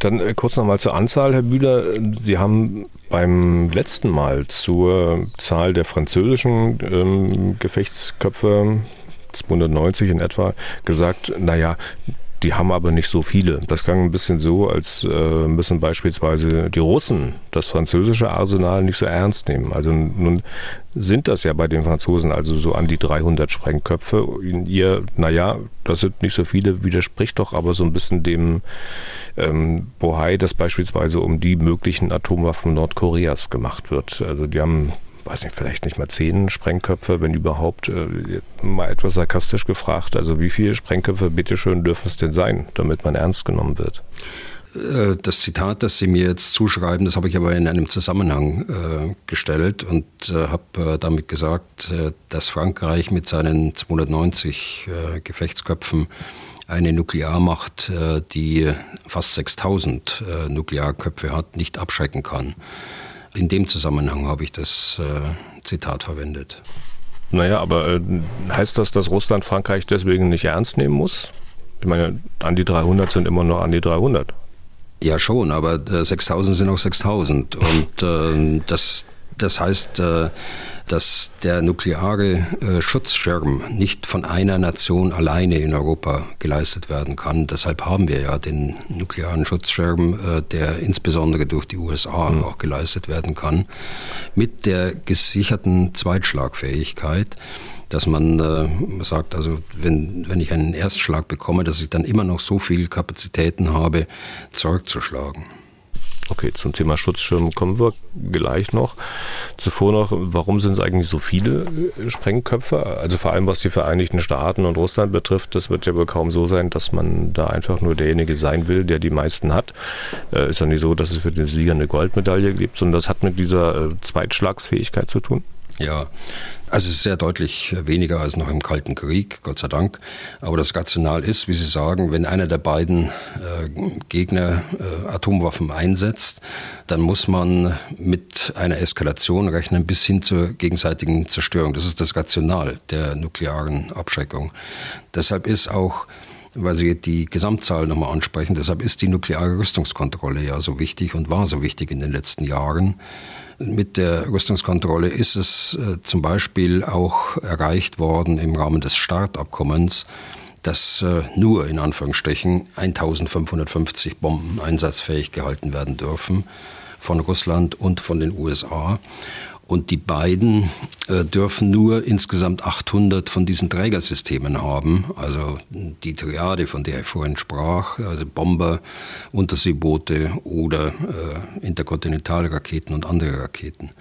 Dann äh, kurz nochmal zur Anzahl, Herr Bühler. Sie haben beim letzten Mal zur Zahl der französischen ähm, Gefechtsköpfe 290 in etwa gesagt, naja, die haben aber nicht so viele. Das klang ein bisschen so, als äh, müssen beispielsweise die Russen das französische Arsenal nicht so ernst nehmen. Also nun sind das ja bei den Franzosen also so an die 300 Sprengköpfe. Ihr, naja, das sind nicht so viele, widerspricht doch aber so ein bisschen dem ähm, Bohai, dass beispielsweise um die möglichen Atomwaffen Nordkoreas gemacht wird. Also die haben weiß nicht, vielleicht nicht mal zehn Sprengköpfe, wenn überhaupt, äh, mal etwas sarkastisch gefragt. Also wie viele Sprengköpfe bitteschön dürfen es denn sein, damit man ernst genommen wird? Äh, das Zitat, das Sie mir jetzt zuschreiben, das habe ich aber in einem Zusammenhang äh, gestellt und äh, habe äh, damit gesagt, dass Frankreich mit seinen 290 äh, Gefechtsköpfen eine Nuklearmacht, die fast 6000 Nuklearköpfe hat, nicht abschrecken kann. In dem Zusammenhang habe ich das äh, Zitat verwendet. Naja, aber äh, heißt das, dass Russland Frankreich deswegen nicht ernst nehmen muss? Ich meine, an die 300 sind immer noch an die 300. Ja, schon, aber äh, 6000 sind auch 6000. Und äh, das, das heißt, äh, dass der nukleare äh, Schutzschirm nicht von einer Nation alleine in Europa geleistet werden kann. Deshalb haben wir ja den nuklearen Schutzschirm, äh, der insbesondere durch die USA mhm. auch geleistet werden kann, mit der gesicherten Zweitschlagfähigkeit dass man äh, sagt, also wenn, wenn ich einen Erstschlag bekomme, dass ich dann immer noch so viel Kapazitäten habe, zurückzuschlagen. Okay, zum Thema Schutzschirm kommen wir gleich noch. Zuvor noch, warum sind es eigentlich so viele äh, Sprengköpfe? Also vor allem was die Vereinigten Staaten und Russland betrifft, das wird ja wohl kaum so sein, dass man da einfach nur derjenige sein will, der die meisten hat. Äh, ist ja nicht so, dass es für den Sieger eine Goldmedaille gibt, sondern das hat mit dieser äh, Zweitschlagsfähigkeit zu tun. Ja, also es ist sehr deutlich weniger als noch im Kalten Krieg, Gott sei Dank. Aber das Rational ist, wie Sie sagen, wenn einer der beiden äh, Gegner äh, Atomwaffen einsetzt, dann muss man mit einer Eskalation rechnen bis hin zur gegenseitigen Zerstörung. Das ist das Rational der nuklearen Abschreckung. Deshalb ist auch weil Sie die Gesamtzahl nochmal ansprechen. Deshalb ist die nukleare Rüstungskontrolle ja so wichtig und war so wichtig in den letzten Jahren. Mit der Rüstungskontrolle ist es äh, zum Beispiel auch erreicht worden im Rahmen des Startabkommens, dass äh, nur in Anführungsstrichen 1550 Bomben einsatzfähig gehalten werden dürfen von Russland und von den USA. Und die beiden äh, dürfen nur insgesamt 800 von diesen Trägersystemen haben. Also die Triade, von der ich vorhin sprach, also Bomber, Unterseeboote oder äh, Interkontinentalraketen und andere Raketen.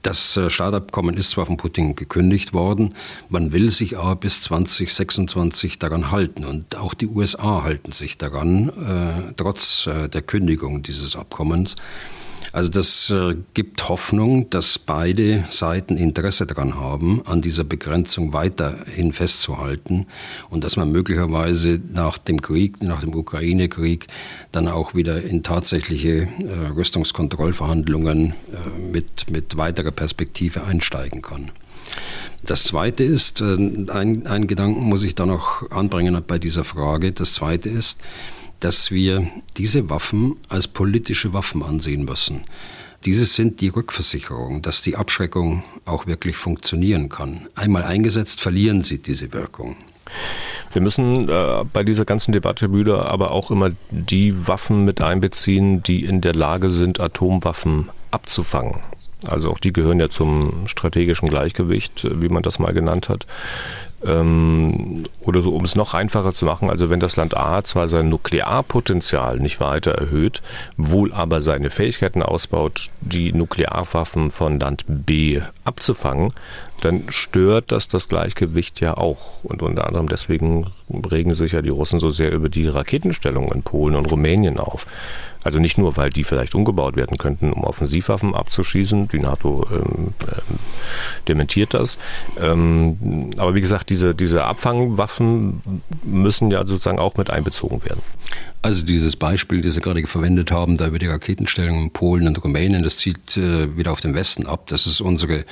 Das äh, Startabkommen ist zwar von Putin gekündigt worden, man will sich aber bis 2026 daran halten. Und auch die USA halten sich daran, äh, trotz äh, der Kündigung dieses Abkommens. Also das äh, gibt Hoffnung, dass beide Seiten Interesse daran haben, an dieser Begrenzung weiterhin festzuhalten und dass man möglicherweise nach dem Krieg, nach dem Ukraine-Krieg, dann auch wieder in tatsächliche äh, Rüstungskontrollverhandlungen äh, mit, mit weiterer Perspektive einsteigen kann. Das Zweite ist, ein, ein Gedanken muss ich da noch anbringen bei dieser Frage. Das Zweite ist, dass wir diese Waffen als politische Waffen ansehen müssen. Diese sind die Rückversicherung, dass die Abschreckung auch wirklich funktionieren kann. Einmal eingesetzt, verlieren sie diese Wirkung. Wir müssen äh, bei dieser ganzen Debatte, Bühler, aber auch immer die Waffen mit einbeziehen, die in der Lage sind, Atomwaffen abzufangen. Also auch die gehören ja zum strategischen Gleichgewicht, wie man das mal genannt hat. Ähm, oder so, um es noch einfacher zu machen, also wenn das Land A zwar sein Nuklearpotenzial nicht weiter erhöht, wohl aber seine Fähigkeiten ausbaut, die Nuklearwaffen von Land B abzufangen, dann stört das das Gleichgewicht ja auch. Und unter anderem deswegen regen sich ja die Russen so sehr über die Raketenstellung in Polen und Rumänien auf. Also nicht nur, weil die vielleicht umgebaut werden könnten, um Offensivwaffen abzuschießen. Die NATO ähm, ähm, dementiert das. Ähm, aber wie gesagt, diese, diese Abfangwaffen müssen ja sozusagen auch mit einbezogen werden. Also dieses Beispiel, das Sie gerade verwendet haben, da über die Raketenstellung in Polen und Rumänien, das zieht äh, wieder auf den Westen ab. Das ist unsere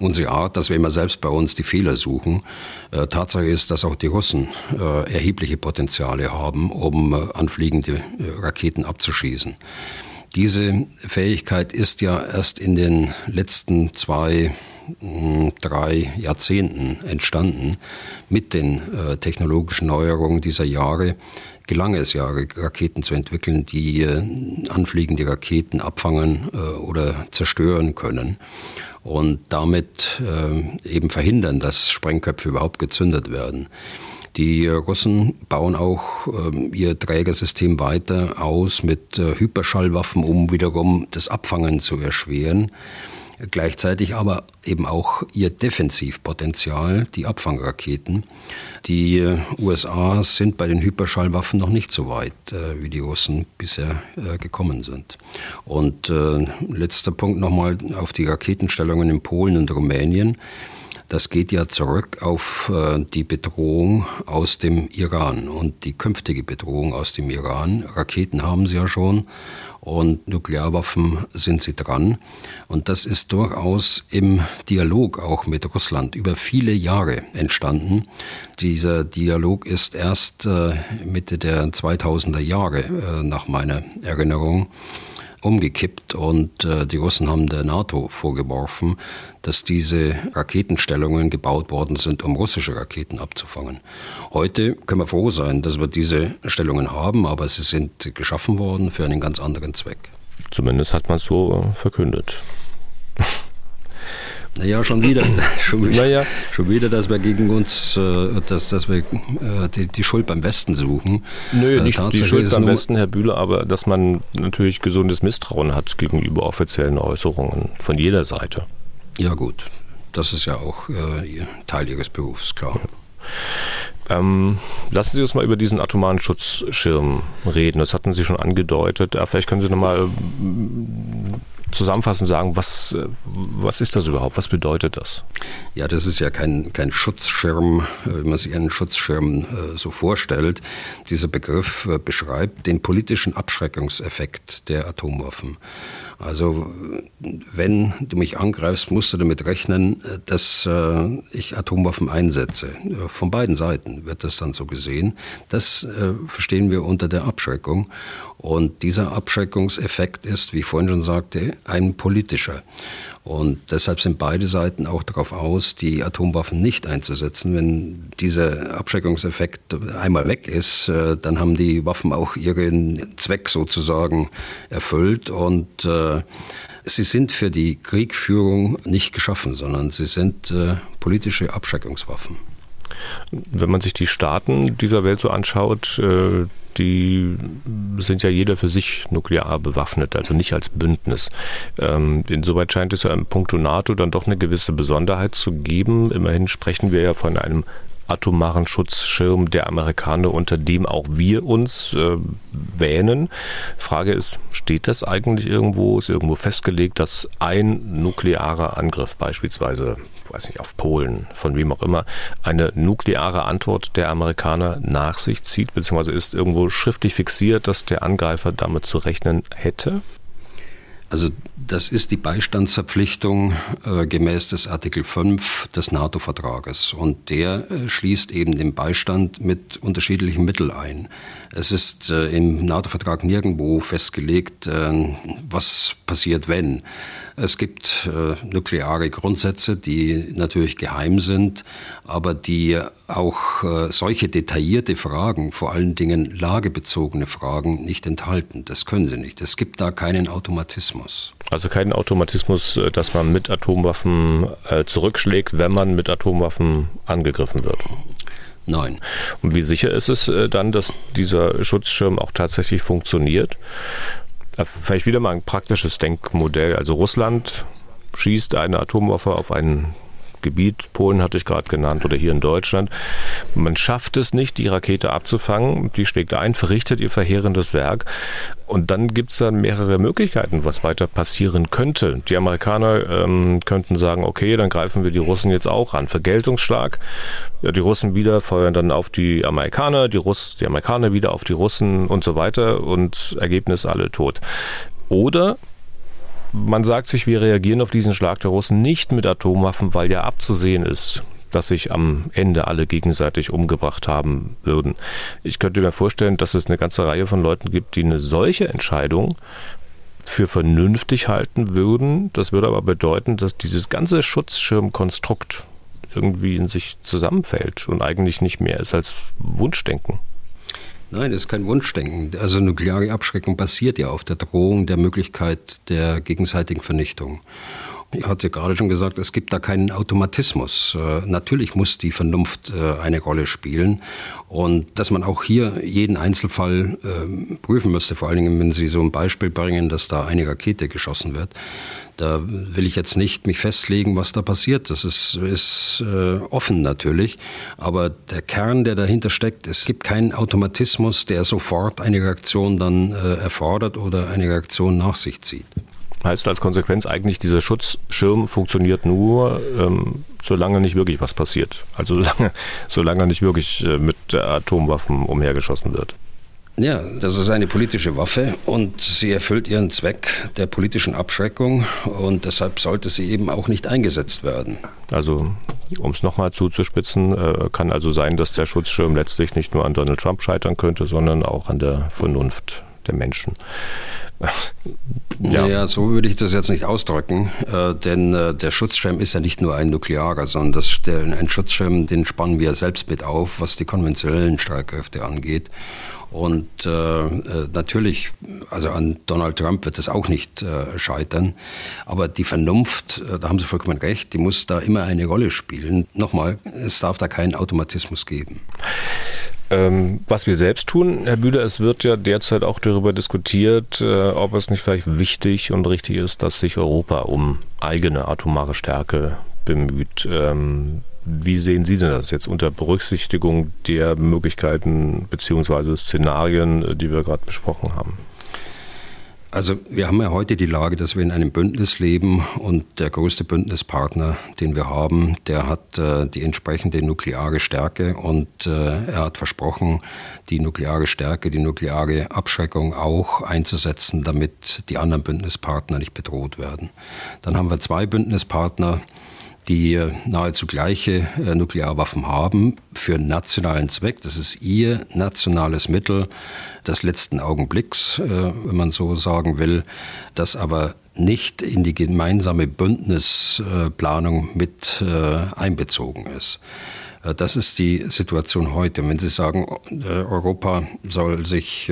unsere Art, dass wir immer selbst bei uns die Fehler suchen. Äh, Tatsache ist, dass auch die Russen äh, erhebliche Potenziale haben, um äh, anfliegende äh, Raketen abzuschießen. Diese Fähigkeit ist ja erst in den letzten zwei, hm, drei Jahrzehnten entstanden. Mit den äh, technologischen Neuerungen dieser Jahre gelang es ja, Raketen zu entwickeln, die äh, anfliegende Raketen abfangen oder zerstören können und damit äh, eben verhindern, dass Sprengköpfe überhaupt gezündet werden. Die Russen bauen auch äh, ihr Trägersystem weiter aus mit äh, Hyperschallwaffen, um wiederum das Abfangen zu erschweren gleichzeitig aber eben auch ihr Defensivpotenzial, die Abfangraketen. Die äh, USA sind bei den Hyperschallwaffen noch nicht so weit, äh, wie die Russen bisher äh, gekommen sind. Und letzter Punkt nochmal auf die Raketenstellungen in Polen und Rumänien. Das geht ja zurück auf äh, die Bedrohung aus dem Iran und die künftige Bedrohung aus dem Iran. Raketen haben sie ja schon und Nuklearwaffen sind sie dran. Und das ist durchaus im Dialog auch mit Russland über viele Jahre entstanden. Dieser Dialog ist erst äh, Mitte der 2000er Jahre äh, nach meiner Erinnerung umgekippt und äh, die Russen haben der NATO vorgeworfen, dass diese Raketenstellungen gebaut worden sind, um russische Raketen abzufangen. Heute können wir froh sein, dass wir diese Stellungen haben, aber sie sind geschaffen worden für einen ganz anderen Zweck. Zumindest hat man es so äh, verkündet. Naja, schon wieder, schon wieder, naja. schon wieder, dass wir gegen uns, äh, dass, dass wir äh, die, die Schuld beim Westen suchen. Nö, nicht die Schuld beim Westen, Herr Bühler, aber dass man natürlich gesundes Misstrauen hat gegenüber offiziellen Äußerungen von jeder Seite. Ja gut, das ist ja auch äh, Teil Ihres Berufs, klar. Ähm, lassen Sie uns mal über diesen atomaren Schutzschirm reden. Das hatten Sie schon angedeutet. Ja, vielleicht können Sie nochmal zusammenfassend sagen, was, äh, was ist das überhaupt? Was bedeutet das? Ja, das ist ja kein, kein Schutzschirm, äh, wie man sich einen Schutzschirm äh, so vorstellt. Dieser Begriff beschreibt den politischen Abschreckungseffekt der Atomwaffen. Also wenn du mich angreifst, musst du damit rechnen, dass äh, ich Atomwaffen einsetze. Von beiden Seiten wird das dann so gesehen. Das äh, verstehen wir unter der Abschreckung. Und dieser Abschreckungseffekt ist, wie ich vorhin schon sagte, ein politischer. Und deshalb sind beide Seiten auch darauf aus, die Atomwaffen nicht einzusetzen. Wenn dieser Abschreckungseffekt einmal weg ist, äh, dann haben die Waffen auch ihren Zweck sozusagen erfüllt. Und äh, sie sind für die Kriegführung nicht geschaffen, sondern sie sind äh, politische Abschreckungswaffen. Wenn man sich die Staaten dieser Welt so anschaut, äh, die sind ja jeder für sich nuklear bewaffnet, also nicht als Bündnis. Ähm, insoweit scheint es ja im Punkto NATO dann doch eine gewisse Besonderheit zu geben. Immerhin sprechen wir ja von einem atomaren Schutzschirm der Amerikaner, unter dem auch wir uns äh, wähnen. Frage ist, steht das eigentlich irgendwo? Ist irgendwo festgelegt, dass ein nuklearer Angriff beispielsweise weiß nicht, auf Polen, von wem auch immer, eine nukleare Antwort der Amerikaner nach sich zieht, beziehungsweise ist irgendwo schriftlich fixiert, dass der Angreifer damit zu rechnen hätte? Also das ist die Beistandsverpflichtung äh, gemäß des Artikel 5 des NATO-Vertrages und der äh, schließt eben den Beistand mit unterschiedlichen Mitteln ein. Es ist äh, im NATO-Vertrag nirgendwo festgelegt, äh, was passiert, wenn. Es gibt äh, nukleare Grundsätze, die natürlich geheim sind, aber die auch äh, solche detaillierte Fragen, vor allen Dingen lagebezogene Fragen, nicht enthalten. Das können sie nicht. Es gibt da keinen Automatismus. Also keinen Automatismus, äh, dass man mit Atomwaffen äh, zurückschlägt, wenn man mit Atomwaffen angegriffen wird. Nein. Und wie sicher ist es äh, dann, dass dieser Schutzschirm auch tatsächlich funktioniert? Vielleicht wieder mal ein praktisches Denkmodell. Also Russland schießt eine Atomwaffe auf einen Gebiet, Polen hatte ich gerade genannt, oder hier in Deutschland. Man schafft es nicht, die Rakete abzufangen. Die schlägt ein, verrichtet ihr verheerendes Werk. Und dann gibt es dann mehrere Möglichkeiten, was weiter passieren könnte. Die Amerikaner ähm, könnten sagen, okay, dann greifen wir die Russen jetzt auch an. Vergeltungsschlag. Ja, die Russen wieder feuern dann auf die Amerikaner, die, Russ, die Amerikaner wieder auf die Russen und so weiter. Und Ergebnis alle tot. Oder man sagt sich, wir reagieren auf diesen Schlag der Russen nicht mit Atomwaffen, weil ja abzusehen ist, dass sich am Ende alle gegenseitig umgebracht haben würden. Ich könnte mir vorstellen, dass es eine ganze Reihe von Leuten gibt, die eine solche Entscheidung für vernünftig halten würden. Das würde aber bedeuten, dass dieses ganze Schutzschirmkonstrukt irgendwie in sich zusammenfällt und eigentlich nicht mehr ist als Wunschdenken. Nein, das ist kein Wunschdenken. Also nukleare Abschreckung basiert ja auf der Drohung der Möglichkeit der gegenseitigen Vernichtung. Ich hatte gerade schon gesagt, es gibt da keinen Automatismus. Äh, natürlich muss die Vernunft äh, eine Rolle spielen und dass man auch hier jeden Einzelfall äh, prüfen müsste, vor allen Dingen, wenn Sie so ein Beispiel bringen, dass da eine Rakete geschossen wird. Da will ich jetzt nicht mich festlegen, was da passiert. Das ist, ist äh, offen natürlich. Aber der Kern, der dahinter steckt, es gibt keinen Automatismus, der sofort eine Reaktion dann erfordert oder eine Reaktion nach sich zieht. Heißt als Konsequenz eigentlich, dieser Schutzschirm funktioniert nur, ähm, solange nicht wirklich was passiert. Also solange, solange nicht wirklich äh, mit Atomwaffen umhergeschossen wird. Ja, das ist eine politische Waffe und sie erfüllt ihren Zweck der politischen Abschreckung und deshalb sollte sie eben auch nicht eingesetzt werden. Also, um es nochmal zuzuspitzen, äh, kann also sein, dass der Schutzschirm letztlich nicht nur an Donald Trump scheitern könnte, sondern auch an der Vernunft der Menschen. Ja. Naja, so würde ich das jetzt nicht ausdrücken, äh, denn äh, der Schutzschirm ist ja nicht nur ein nuklearer, sondern das, der, ein Schutzschirm, den spannen wir selbst mit auf, was die konventionellen Streitkräfte angeht. Und äh, äh, natürlich, also an Donald Trump wird es auch nicht äh, scheitern. Aber die Vernunft, äh, da haben Sie vollkommen recht, die muss da immer eine Rolle spielen. Nochmal, es darf da keinen Automatismus geben. Ähm, was wir selbst tun, Herr Bühler, es wird ja derzeit auch darüber diskutiert, äh, ob es nicht vielleicht wichtig und richtig ist, dass sich Europa um eigene atomare Stärke bemüht. Ähm, wie sehen Sie denn das jetzt unter Berücksichtigung der Möglichkeiten bzw. Szenarien, die wir gerade besprochen haben? Also wir haben ja heute die Lage, dass wir in einem Bündnis leben und der größte Bündnispartner, den wir haben, der hat äh, die entsprechende nukleare Stärke und äh, er hat versprochen, die nukleare Stärke, die nukleare Abschreckung auch einzusetzen, damit die anderen Bündnispartner nicht bedroht werden. Dann haben wir zwei Bündnispartner, die äh, nahezu gleiche äh, Nuklearwaffen haben für nationalen Zweck. Das ist ihr nationales Mittel des letzten Augenblicks, äh, wenn man so sagen will, das aber nicht in die gemeinsame Bündnisplanung mit einbezogen ist. Das ist die Situation heute. Wenn Sie sagen, Europa soll sich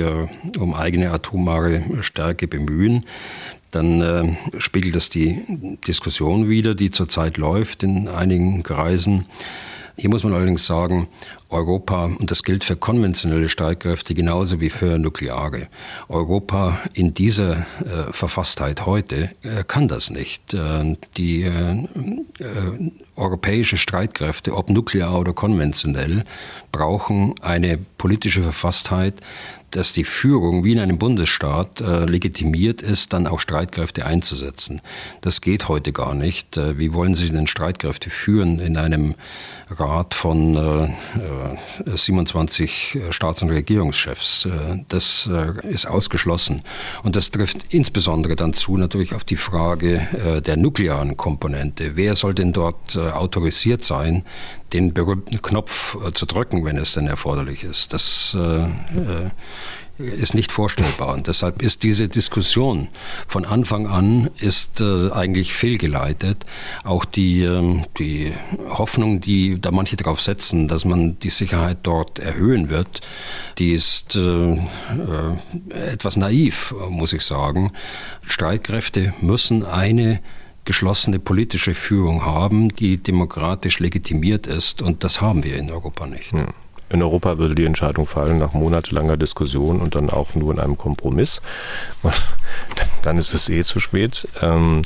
um eigene atomare Stärke bemühen, dann äh, spiegelt das die Diskussion wider, die zurzeit läuft in einigen Kreisen. Hier muss man allerdings sagen, Europa, und das gilt für konventionelle Streitkräfte genauso wie für nukleare, Europa in dieser äh, Verfasstheit heute äh, kann das nicht. Äh, die äh, äh, europäische Streitkräfte, ob nuklear oder konventionell, brauchen eine politische Verfasstheit, dass die Führung wie in einem Bundesstaat äh, legitimiert ist, dann auch Streitkräfte einzusetzen. Das geht heute gar nicht. Äh, wie wollen Sie denn Streitkräfte führen in einem Rat von äh, 27 äh, Staats- und Regierungschefs? Äh, das äh, ist ausgeschlossen. Und das trifft insbesondere dann zu natürlich auf die Frage der nuklearen Komponente. Wer soll denn dort autorisiert sein, den berühmten Knopf zu drücken, wenn es denn erforderlich ist? Das ist nicht vorstellbar. Und deshalb ist diese Diskussion von Anfang an ist äh, eigentlich fehlgeleitet. Auch die, äh, die Hoffnung, die da manche darauf setzen, dass man die Sicherheit dort erhöhen wird, die ist äh, äh etwas naiv, muss ich sagen. Streitkräfte müssen eine geschlossene politische Führung haben, die demokratisch legitimiert ist. Und das haben wir in Europa nicht. Ja. In Europa würde die Entscheidung fallen nach monatelanger Diskussion und dann auch nur in einem Kompromiss. dann ist es eh zu spät. Ähm,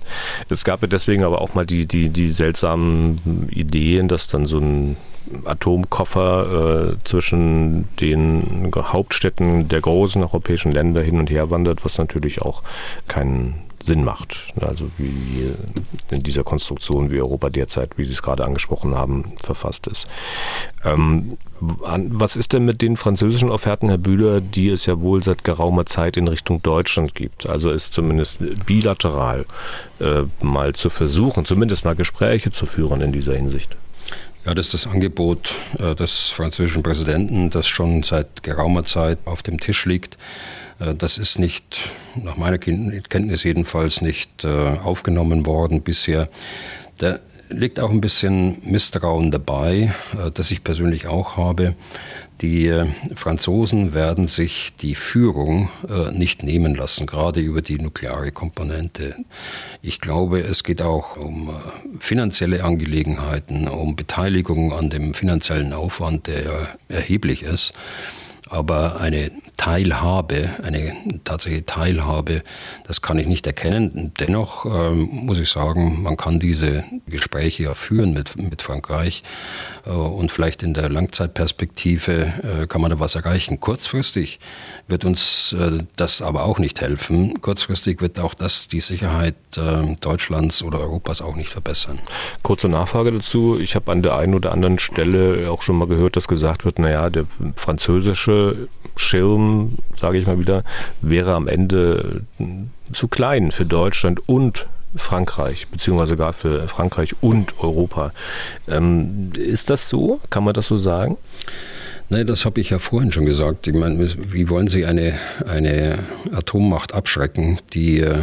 es gab ja deswegen aber auch mal die, die, die seltsamen Ideen, dass dann so ein Atomkoffer äh, zwischen den Hauptstädten der großen europäischen Länder hin und her wandert, was natürlich auch keinen Sinn macht. Also wie in dieser Konstruktion, wie Europa derzeit, wie Sie es gerade angesprochen haben, verfasst ist. Ähm, was ist denn mit den französischen Offerten, Herr Bühler, die es ja wohl seit geraumer Zeit in Richtung Deutschland gibt? Also ist zumindest bilateral äh, mal zu versuchen, zumindest mal Gespräche zu führen in dieser Hinsicht. Ja, das ist das Angebot äh, des französischen Präsidenten, das schon seit geraumer Zeit auf dem Tisch liegt. Äh, das ist nicht, nach meiner Kenntnis jedenfalls, nicht äh, aufgenommen worden bisher. Da liegt auch ein bisschen Misstrauen dabei, äh, das ich persönlich auch habe. Die Franzosen werden sich die Führung nicht nehmen lassen, gerade über die nukleare Komponente. Ich glaube, es geht auch um finanzielle Angelegenheiten, um Beteiligung an dem finanziellen Aufwand, der erheblich ist. Aber eine Teilhabe, eine tatsächliche Teilhabe, das kann ich nicht erkennen. Dennoch ähm, muss ich sagen, man kann diese Gespräche ja führen mit, mit Frankreich äh, und vielleicht in der Langzeitperspektive äh, kann man da was erreichen. Kurzfristig wird uns äh, das aber auch nicht helfen. Kurzfristig wird auch das die Sicherheit äh, Deutschlands oder Europas auch nicht verbessern. Kurze Nachfrage dazu. Ich habe an der einen oder anderen Stelle auch schon mal gehört, dass gesagt wird, naja, der französische Schirm, sage ich mal wieder, wäre am Ende zu klein für Deutschland und Frankreich, beziehungsweise gar für Frankreich und Europa. Ähm, ist das so? Kann man das so sagen? Nein, das habe ich ja vorhin schon gesagt. Ich meine, wie wollen Sie eine, eine Atommacht abschrecken, die äh,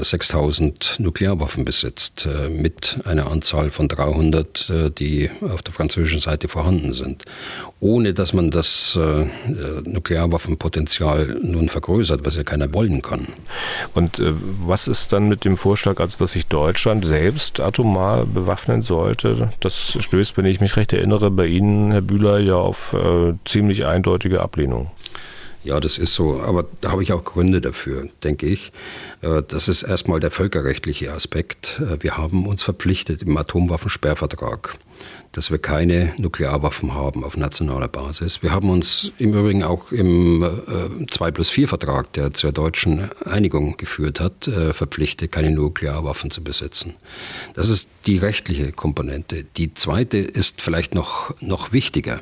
6000 Nuklearwaffen besitzt, äh, mit einer Anzahl von 300, äh, die auf der französischen Seite vorhanden sind, ohne dass man das äh, Nuklearwaffenpotenzial nun vergrößert, was ja keiner wollen kann. Und äh, was ist dann mit dem Vorschlag, also dass sich Deutschland selbst atomar bewaffnen sollte? Das stößt, wenn ich mich recht erinnere, bei Ihnen, Herr Bühler, ja auf ziemlich eindeutige Ablehnung. Ja, das ist so. Aber da habe ich auch Gründe dafür, denke ich. Äh, das ist erstmal der völkerrechtliche Aspekt. Äh, wir haben uns verpflichtet im Atomwaffensperrvertrag dass wir keine Nuklearwaffen haben auf nationaler Basis. Wir haben uns im Übrigen auch im äh, 2 plus 4 Vertrag, der zur deutschen Einigung geführt hat, äh, verpflichtet, keine Nuklearwaffen zu besitzen. Das ist die rechtliche Komponente. Die zweite ist vielleicht noch, noch wichtiger.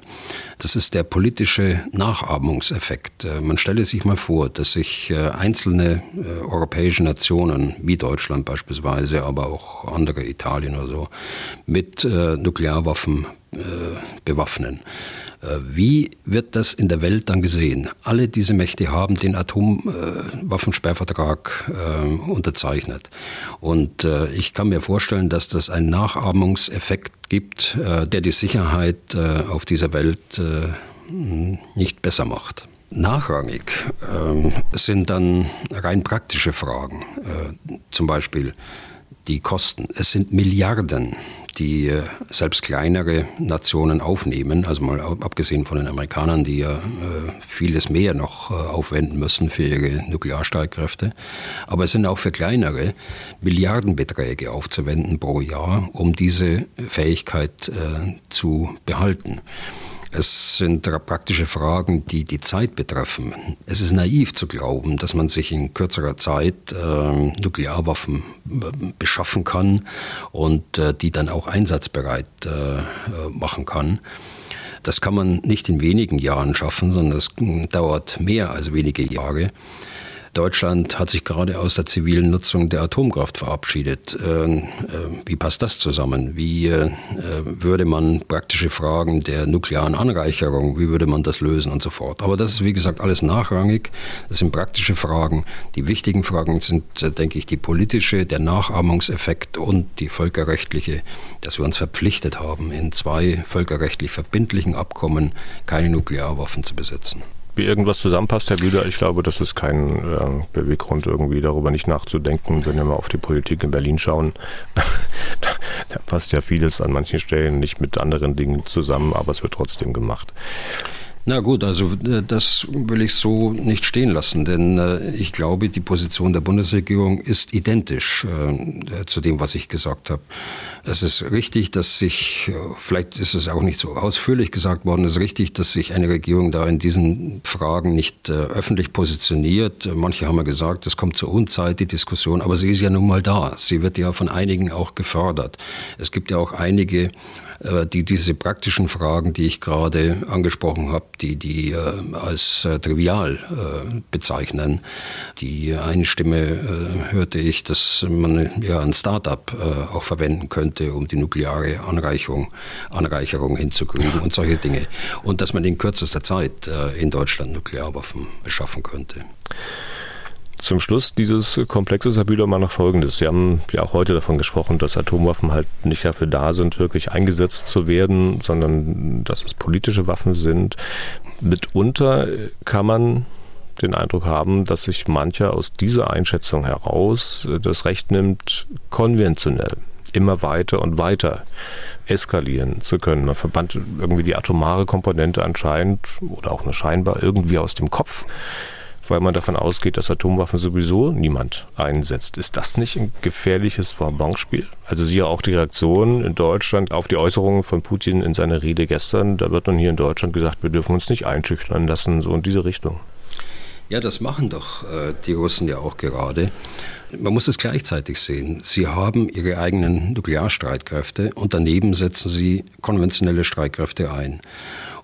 Das ist der politische Nachahmungseffekt. Äh, man stelle sich mal vor, dass sich äh, einzelne äh, europäische Nationen, wie Deutschland beispielsweise, aber auch andere, Italien oder so, mit Nuklearwaffen bewaffnen. Wie wird das in der Welt dann gesehen? Alle diese Mächte haben den Atomwaffensperrvertrag unterzeichnet. Und ich kann mir vorstellen, dass das einen Nachahmungseffekt gibt, der die Sicherheit auf dieser Welt nicht besser macht. Nachrangig äh, sind dann rein praktische Fragen, äh, zum Beispiel die Kosten. Es sind Milliarden, die äh, selbst kleinere Nationen aufnehmen, also mal abgesehen von den Amerikanern, die ja äh, vieles mehr noch äh, aufwenden müssen für ihre Nuklearstreitkräfte. Aber es sind auch für kleinere Milliardenbeträge aufzuwenden pro Jahr, um diese Fähigkeit äh, zu behalten. Es sind praktische Fragen, die die Zeit betreffen. Es ist naiv zu glauben, dass man sich in kürzerer Zeit äh, Nuklearwaffen beschaffen kann und äh, die dann auch einsatzbereit äh, äh, machen kann. Das kann man nicht in wenigen Jahren schaffen, sondern es dauert mehr als wenige Jahre. Deutschland hat sich gerade aus der zivilen Nutzung der Atomkraft verabschiedet. Ähm, äh, wie passt das zusammen? Wie äh, würde man praktische Fragen der nuklearen Anreicherung, wie würde man das lösen und so fort? Aber das ist, wie gesagt, alles nachrangig. Das sind praktische Fragen. Die wichtigen Fragen sind, äh, denke ich, die politische, der Nachahmungseffekt und die völkerrechtliche, dass wir uns verpflichtet haben, in zwei völkerrechtlich verbindlichen Abkommen keine Nuklearwaffen zu besitzen wie irgendwas zusammenpasst, Herr Bühler. Ich glaube, das ist kein äh, Beweggrund, irgendwie darüber nicht nachzudenken, wenn wir mal auf die Politik in Berlin schauen. da, da passt ja vieles an manchen Stellen nicht mit anderen Dingen zusammen, aber es wird trotzdem gemacht. Na gut, also äh, das will ich so nicht stehen lassen, denn äh, ich glaube, die Position der Bundesregierung ist identisch äh, zu dem, was ich gesagt habe. Es ist richtig, dass sich, vielleicht ist es auch nicht so ausführlich gesagt worden, es ist richtig, dass sich eine Regierung da in diesen Fragen nicht öffentlich positioniert. Manche haben ja gesagt, es kommt zur Unzeit, die Diskussion, aber sie ist ja nun mal da. Sie wird ja von einigen auch gefördert. Es gibt ja auch einige die diese praktischen Fragen, die ich gerade angesprochen habe, die die äh, als äh, trivial bezeichnen. Die eine Stimme hörte ich, dass man ja ein Start-up auch verwenden könnte, um die nukleare Anreicherung, Anreicherung hinzukriegen und solche Dinge. Und dass man in kürzester Zeit in Deutschland Nuklearwaffen beschaffen könnte. Zum Schluss dieses Komplexes, Herr mal noch Folgendes. Sie haben ja auch heute davon gesprochen, dass Atomwaffen halt nicht dafür da sind, wirklich eingesetzt zu werden, sondern dass es politische Waffen sind. Mitunter kann man den Eindruck haben, dass sich mancher aus dieser Einschätzung heraus das Recht nimmt, konventionell immer weiter und weiter eskalieren zu können. Man verbannt irgendwie die atomare Komponente anscheinend oder auch nur scheinbar irgendwie aus dem Kopf weil man davon ausgeht, dass Atomwaffen sowieso niemand einsetzt. Ist das nicht ein gefährliches Bonbonspiel? Also siehe auch die Reaktion in Deutschland auf die Äußerungen von Putin in seiner Rede gestern. Da wird nun hier in Deutschland gesagt, wir dürfen uns nicht einschüchtern lassen, so in diese Richtung. Ja, das machen doch äh, die Russen ja auch gerade. Man muss es gleichzeitig sehen. Sie haben ihre eigenen Nuklearstreitkräfte und daneben setzen sie konventionelle Streitkräfte ein.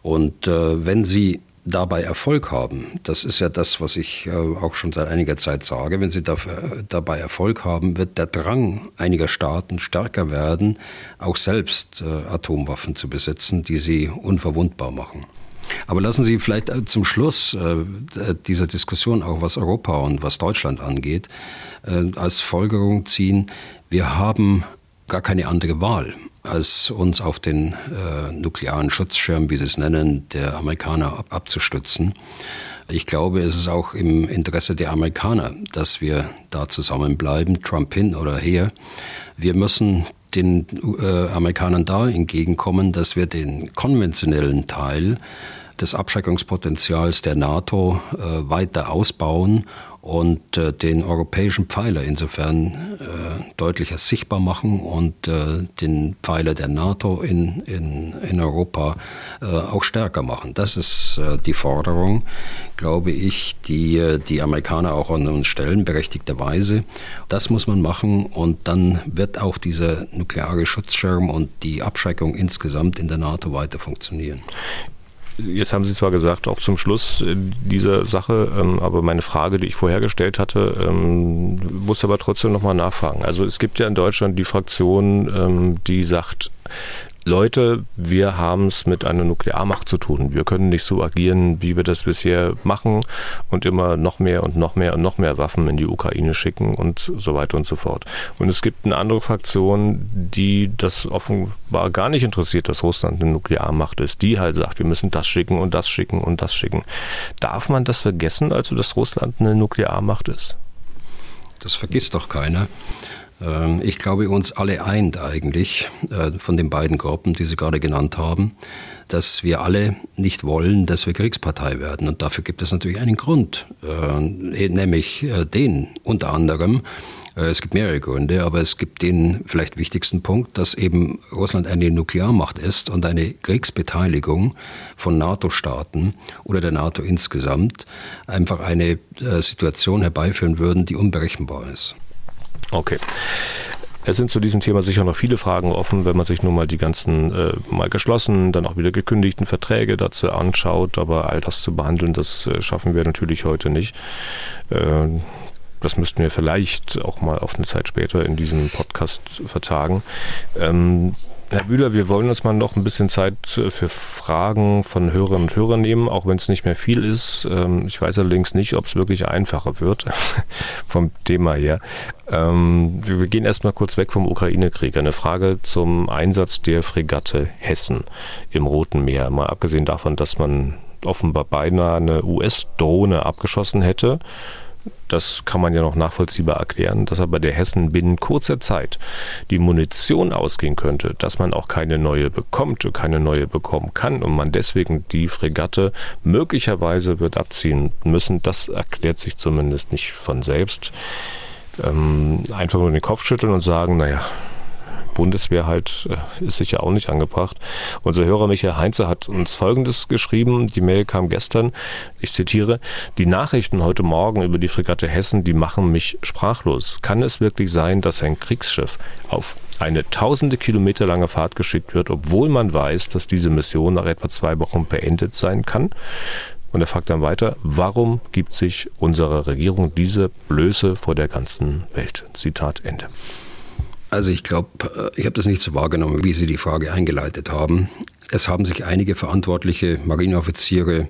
Und äh, wenn sie dabei Erfolg haben, das ist ja das, was ich äh, auch schon seit einiger Zeit sage, wenn sie dafür, dabei Erfolg haben, wird der Drang einiger Staaten stärker werden, auch selbst äh, Atomwaffen zu besitzen, die sie unverwundbar machen. Aber lassen Sie vielleicht äh, zum Schluss dieser Diskussion, auch was Europa und was Deutschland angeht, als Folgerung ziehen, wir haben gar keine andere Wahl als uns auf den äh, nuklearen Schutzschirm, wie Sie es nennen, der Amerikaner ab abzustützen. Ich glaube, es ist auch im Interesse der Amerikaner, dass wir da zusammenbleiben, Trump hin oder her. Wir müssen den äh, Amerikanern da entgegenkommen, dass wir den konventionellen Teil des Abschreckungspotenzials der NATO äh, weiter ausbauen und äh, den europäischen Pfeiler insofern äh, deutlicher sichtbar machen und äh, den Pfeiler der NATO in, in, in Europa äh, auch stärker machen. Das ist äh, die Forderung, glaube ich, die äh, die Amerikaner auch an uns stellen, berechtigterweise. Das muss man machen und dann wird auch dieser nukleare Schutzschirm und die Abschreckung insgesamt in der NATO weiter funktionieren. Jetzt haben Sie zwar gesagt, auch zum Schluss äh, dieser Sache, ähm, aber meine Frage, die ich vorher gestellt hatte, ähm, muss aber trotzdem nochmal nachfragen. Also es gibt ja in Deutschland die Fraktion, ähm, die sagt, Leute, wir haben es mit einer Nuklearmacht zu tun. Wir können nicht so agieren, wie wir das bisher machen und immer noch mehr und noch mehr und noch mehr Waffen in die Ukraine schicken und so weiter und so fort. Und es gibt eine andere Fraktion, die das offenbar gar nicht interessiert, dass Russland eine Nuklearmacht ist, die halt sagt, wir müssen das schicken und das schicken und das schicken. Darf man das vergessen, also dass Russland eine Nuklearmacht ist? Das vergisst doch keiner. Ähm, ich glaube, uns alle eint eigentlich äh, von den beiden Gruppen, die Sie gerade genannt haben, dass wir alle nicht wollen, dass wir Kriegspartei werden. Und dafür gibt es natürlich einen Grund, äh, nämlich äh, den unter anderem, es gibt mehrere Gründe, aber es gibt den vielleicht wichtigsten Punkt, dass eben Russland eine Nuklearmacht ist und eine Kriegsbeteiligung von NATO-Staaten oder der NATO insgesamt einfach eine Situation herbeiführen würden, die unberechenbar ist. Okay. Es sind zu diesem Thema sicher noch viele Fragen offen, wenn man sich nun mal die ganzen äh, mal geschlossenen, dann auch wieder gekündigten Verträge dazu anschaut. Aber all das zu behandeln, das äh, schaffen wir natürlich heute nicht. Äh, das müssten wir vielleicht auch mal auf eine Zeit später in diesem Podcast vertagen. Ähm, Herr Bühler, wir wollen uns mal noch ein bisschen Zeit für Fragen von Hörerinnen und Hörern nehmen, auch wenn es nicht mehr viel ist. Ähm, ich weiß allerdings nicht, ob es wirklich einfacher wird vom Thema her. Ähm, wir gehen erstmal kurz weg vom Ukraine-Krieg. Eine Frage zum Einsatz der Fregatte Hessen im Roten Meer. Mal abgesehen davon, dass man offenbar beinahe eine US-Drohne abgeschossen hätte das kann man ja noch nachvollziehbar erklären, dass aber der Hessen binnen kurzer Zeit die Munition ausgehen könnte, dass man auch keine neue bekommt, keine neue bekommen kann und man deswegen die Fregatte möglicherweise wird abziehen müssen, das erklärt sich zumindest nicht von selbst. Ähm, einfach nur den Kopf schütteln und sagen, naja, Bundeswehr halt äh, ist sicher auch nicht angebracht. Unser Hörer Michael Heinze hat uns Folgendes geschrieben. Die Mail kam gestern. Ich zitiere. Die Nachrichten heute Morgen über die Fregatte Hessen, die machen mich sprachlos. Kann es wirklich sein, dass ein Kriegsschiff auf eine tausende Kilometer lange Fahrt geschickt wird, obwohl man weiß, dass diese Mission nach etwa zwei Wochen beendet sein kann? Und er fragt dann weiter, warum gibt sich unsere Regierung diese Blöße vor der ganzen Welt? Zitat Ende. Also ich glaube, äh, ich habe das nicht so wahrgenommen, wie Sie die Frage eingeleitet haben. Es haben sich einige verantwortliche Marineoffiziere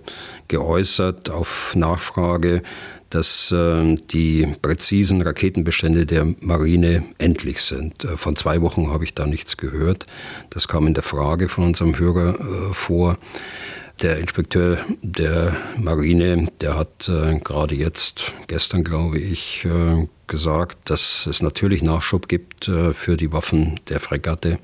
geäußert auf Nachfrage, dass äh, die präzisen Raketenbestände der Marine endlich sind. Äh, von zwei Wochen habe ich da nichts gehört. Das kam in der Frage von unserem Hörer äh, vor. Der Inspekteur der Marine, der hat äh, gerade jetzt, gestern glaube ich, gesagt, dass es natürlich Nachschub gibt äh, für die Waffen der Fregatte.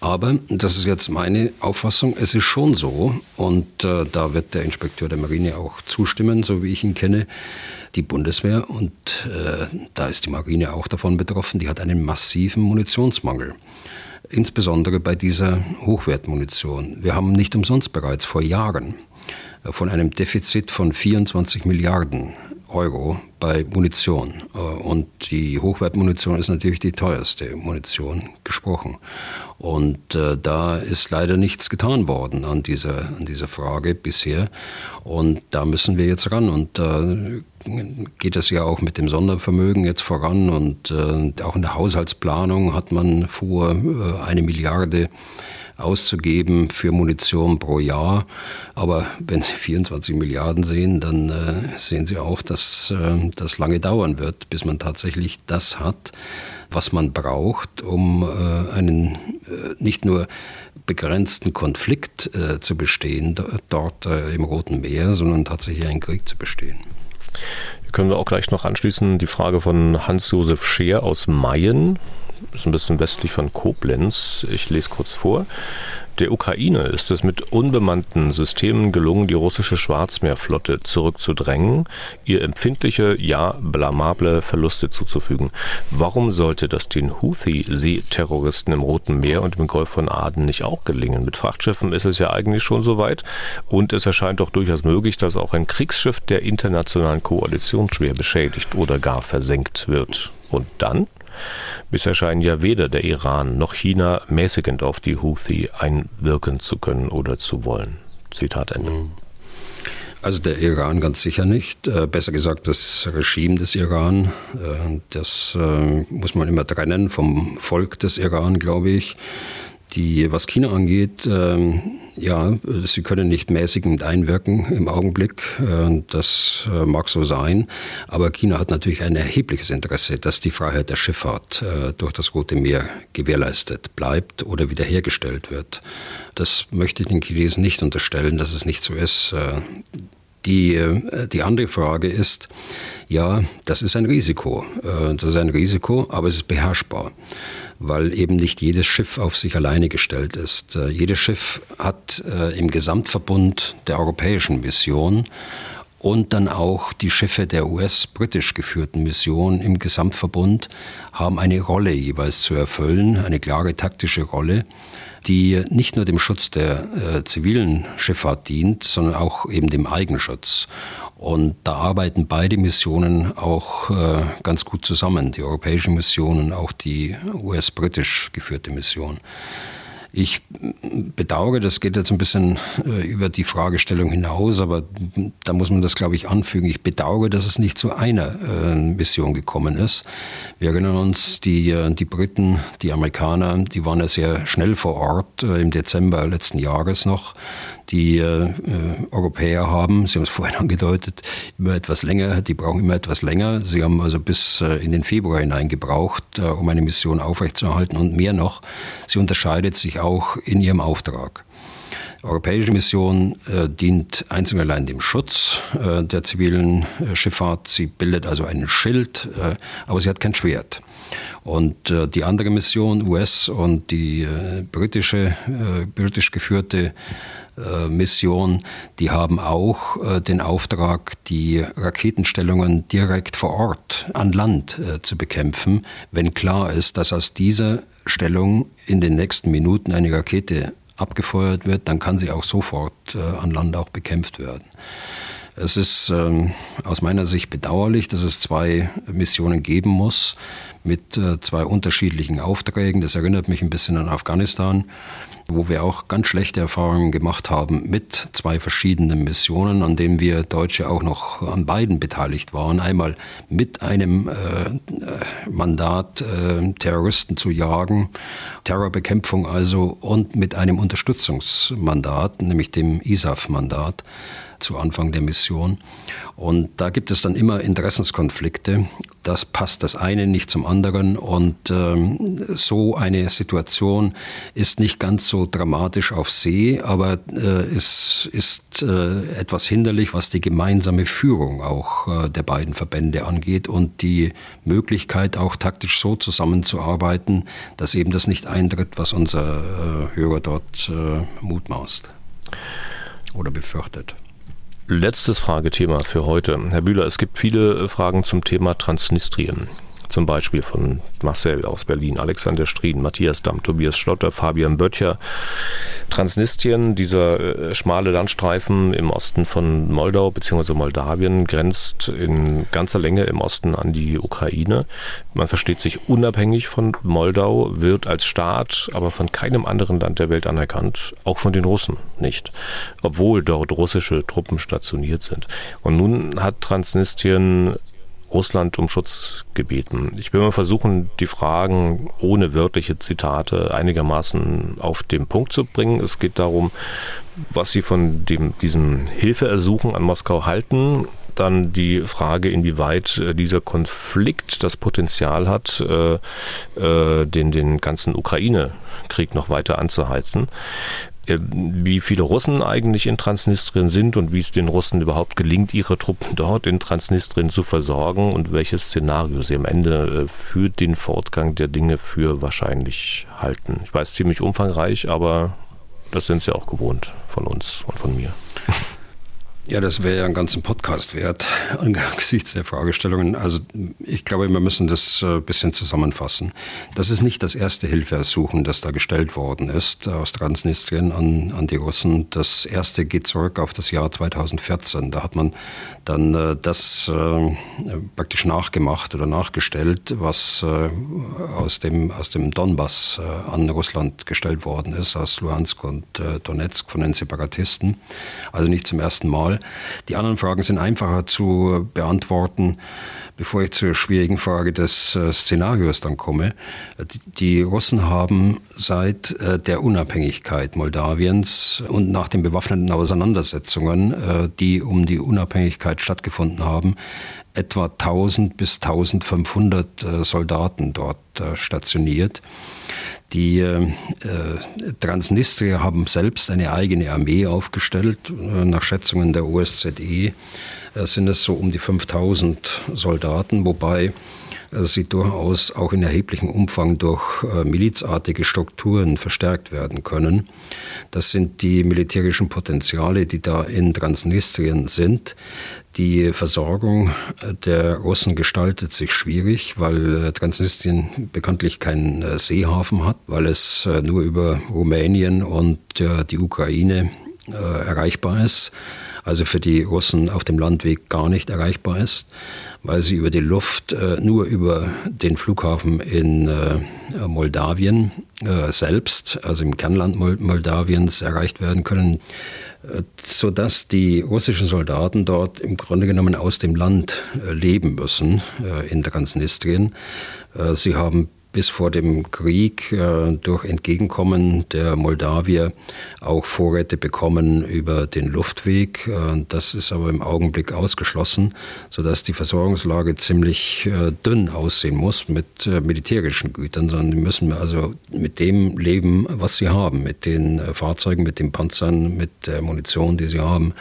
Aber, das ist jetzt meine Auffassung, es ist schon so, und äh, da wird der Inspekteur der Marine auch zustimmen, so wie ich ihn kenne, die Bundeswehr, und äh, da ist die Marine auch davon betroffen, die hat einen massiven Munitionsmangel insbesondere bei dieser Hochwertmunition. Wir haben nicht umsonst bereits vor Jahren äh, von einem Defizit von 24 Milliarden Euro bei Munition. Äh, und die Hochwertmunition ist natürlich die teuerste Munition gesprochen. Und äh, da ist leider nichts getan worden an dieser, an dieser Frage bisher. Und da müssen wir jetzt ran. Und da äh, geht es ja auch mit dem Sondervermögen jetzt voran. Und auch in der Haushaltsplanung hat man vor, eine Milliarde auszugeben für Munition pro Jahr. Aber wenn Sie 24 Milliarden sehen, dann äh, sehen Sie auch, dass äh, das lange dauern wird, bis man tatsächlich das hat, was man braucht, um äh, einen äh, nicht nur begrenzten Konflikt äh, zu bestehen dort äh, im Roten Meer, sondern tatsächlich einen Krieg zu bestehen. Können wir auch gleich noch anschließen die Frage von Hans-Josef Scheer aus Mayen ist ein bisschen westlich von Koblenz. Ich lese kurz vor. Der Ukraine ist es mit unbemannten Systemen gelungen, die russische Schwarzmeerflotte zurückzudrängen, ihr empfindliche, ja blamable Verluste zuzufügen. Warum sollte das den Houthi-Seeterroristen im Roten Meer und im Golf von Aden nicht auch gelingen? Mit Frachtschiffen ist es ja eigentlich schon soweit und es erscheint doch durchaus möglich, dass auch ein Kriegsschiff der internationalen Koalition schwer beschädigt oder gar versenkt wird. Und dann? Bisher scheinen ja weder der Iran noch China mäßigend auf die Houthi einwirken zu können oder zu wollen. Zitat Ende. Mhm. Also der Iran ganz sicher nicht. Äh, besser gesagt, das Regime des Iran. Äh, das äh, muss man immer trennen vom Volk des Iran, glaube ich. Die, was China angeht, ähm, ja, sie können nicht mäßigend einwirken im Augenblick. Äh, das äh, mag so sein. Aber China hat natürlich ein erhebliches Interesse, dass die Freiheit der Schifffahrt äh, durch das Rote Meer gewährleistet bleibt oder wiederhergestellt wird. Das möchte ich den Chinesen nicht unterstellen, dass es nicht so ist. Die, äh, die andere Frage ist, ja, das ist ein Risiko. Äh, das ist ein Risiko, aber es ist beherrschbar weil eben nicht jedes Schiff auf sich alleine gestellt ist. Äh, jedes Schiff hat im Gesamtverbund der europäischen Mission und dann auch die Schiffe der US-britisch geführten Mission im Gesamtverbund haben eine Rolle jeweils zu erfüllen, eine klare taktische Rolle, die nicht nur dem Schutz der äh, zivilen Schifffahrt dient, sondern auch eben dem Eigenschutz. Und da arbeiten beide Missionen auch äh, ganz gut zusammen, die europäische Mission und auch die US-britisch geführte Mission. Ich bedauere, das geht jetzt ein bisschen äh, über die Fragestellung hinaus, aber da muss man das, glaube ich, anfügen. Ich bedauere, dass es nicht zu einer äh, Mission gekommen ist. Wir erinnern uns, die, äh, die Briten, die Amerikaner, die waren ja sehr schnell vor Ort, im Dezember letzten Jahres noch. Die äh, Europäer haben, Sie haben es vorhin angedeutet, immer etwas länger, die brauchen immer etwas länger. Sie haben also bis äh, in den Februar hinein gebraucht, äh, um eine Mission aufrechtzuerhalten und mehr noch. Sie unterscheidet sich auch in ihrem Auftrag. Die europäische Mission äh, dient einzig und allein dem Schutz äh, der zivilen äh, Schifffahrt. Sie bildet also einen Schild, äh, aber sie hat kein Schwert. Und äh, die andere Mission, US und die äh, britische, britisch geführte Mission, die haben auch den Auftrag, die Raketenstellungen direkt vor Ort an Land zu bekämpfen, wenn klar ist, dass aus dieser Stellung in den nächsten Minuten eine Rakete abgefeuert wird, dann kann sie auch sofort äh, an Land auch bekämpft werden. Es ist ähm, aus meiner Sicht bedauerlich, dass es zwei Missionen geben muss mit äh, zwei unterschiedlichen Aufträgen. Das erinnert mich ein bisschen an Afghanistan wo wir auch ganz schlechte Erfahrungen gemacht haben mit zwei verschiedenen Missionen, an denen wir Deutsche auch noch an beiden beteiligt waren. Einmal mit einem äh, Mandat, äh, Terroristen zu jagen, Terrorbekämpfung also, und mit einem Unterstützungsmandat, nämlich dem ISAF-Mandat zu Anfang der Mission. Und da gibt es dann immer Interessenskonflikte. Das passt das eine nicht zum anderen. Und ähm, so eine Situation ist nicht ganz so dramatisch auf See, aber äh, es ist äh, etwas hinderlich, was die gemeinsame Führung auch äh, der beiden Verbände angeht und die Möglichkeit auch taktisch so zusammenzuarbeiten, dass eben das nicht eintritt, was unser äh, Hörer dort äh, mutmaßt oder befürchtet. Letztes Fragethema für heute. Herr Bühler, es gibt viele Fragen zum Thema Transnistrien. Zum Beispiel von Marcel aus Berlin, Alexander Strien, Matthias Damm, Tobias Schlotter, Fabian Böttcher. Transnistrien, dieser äh, schmale Landstreifen im Osten von Moldau bzw. Moldawien, grenzt in ganzer Länge im Osten an die Ukraine. Man versteht sich unabhängig von Moldau, wird als Staat aber von keinem anderen Land der Welt anerkannt, auch von den Russen nicht, obwohl dort russische Truppen stationiert sind. Und nun hat Transnistrien Russland um Schutz gebeten. Ich will mal versuchen, die Fragen ohne wörtliche Zitate einigermaßen auf den Punkt zu bringen. Es geht darum, was Sie von dem, diesem Hilfeersuchen an Moskau halten. Dann die Frage, inwieweit äh, dieser Konflikt das Potenzial hat, äh, äh, den, den ganzen Ukraine-Krieg noch weiter anzuheizen. Äh, wie viele Russen eigentlich in Transnistrien sind und wie es den Russen überhaupt gelingt, ihre Truppen dort in Transnistrien zu versorgen und welches Szenario sie am Ende äh, für den Fortgang der Dinge für wahrscheinlich halten. Ich weiß ziemlich umfangreich, aber Das sind sie auch gewohnt von uns und von mir. Ja, das wäre ja einen ganzen Podcast wert angesichts der Fragestellungen. Also ich glaube, wir müssen das ein äh, bisschen zusammenfassen. Das ist nicht das erste Hilfeersuchen, das da gestellt worden ist aus Transnistrien an, an die Russen. Das erste geht zurück auf das Jahr 2014. Da hat man dann äh, das äh, praktisch nachgemacht oder nachgestellt, was äh, aus, dem, aus dem Donbass äh, an Russland gestellt worden ist, aus Luhansk und äh, Donetsk von den Separatisten. Also nicht zum ersten Mal. Die anderen Fragen sind einfacher zu beantworten, bevor ich zur schwierigen Frage des äh, Szenarios dann komme. Die Russen haben seit äh, der Unabhängigkeit Moldawiens und nach den bewaffneten Auseinandersetzungen, äh, die um die Unabhängigkeit stattgefunden haben, etwa 1000 bis 1500 Soldaten dort stationiert. Die äh, Transnistrier haben selbst eine eigene Armee aufgestellt. Äh, nach Schätzungen der OSZE äh, sind es so um die 5000 Soldaten, wobei äh, sie durchaus auch in erheblichem Umfang durch äh, milizartige Strukturen verstärkt werden können. Das sind die militärischen Potenziale, die da in Transnistrien sind. Die Versorgung äh, der Russen gestaltet sich schwierig, weil äh, Transnistrien bekanntlich keinen Seehafen hat, weil es nur über Rumänien und die Ukraine erreichbar ist, also für die Russen auf dem Landweg gar nicht erreichbar ist, weil sie über die Luft nur über den Flughafen in Moldawien selbst, also im Kernland Moldawiens, erreicht werden können sodass die russischen Soldaten dort im Grunde genommen aus dem Land äh, leben müssen äh, in Transnistrien. Äh, sie haben bis vor dem Krieg äh, durch Entgegenkommen der Moldawier auch Vorräte bekommen über den Luftweg. Äh, das ist aber im Augenblick ausgeschlossen, sodass die Versorgungslage ziemlich äh, dünn aussehen muss mit äh, militärischen Gütern, sondern die müssen also mit dem leben, was sie haben, mit den äh, Fahrzeugen, mit den Panzern, mit der Munition, die sie haben.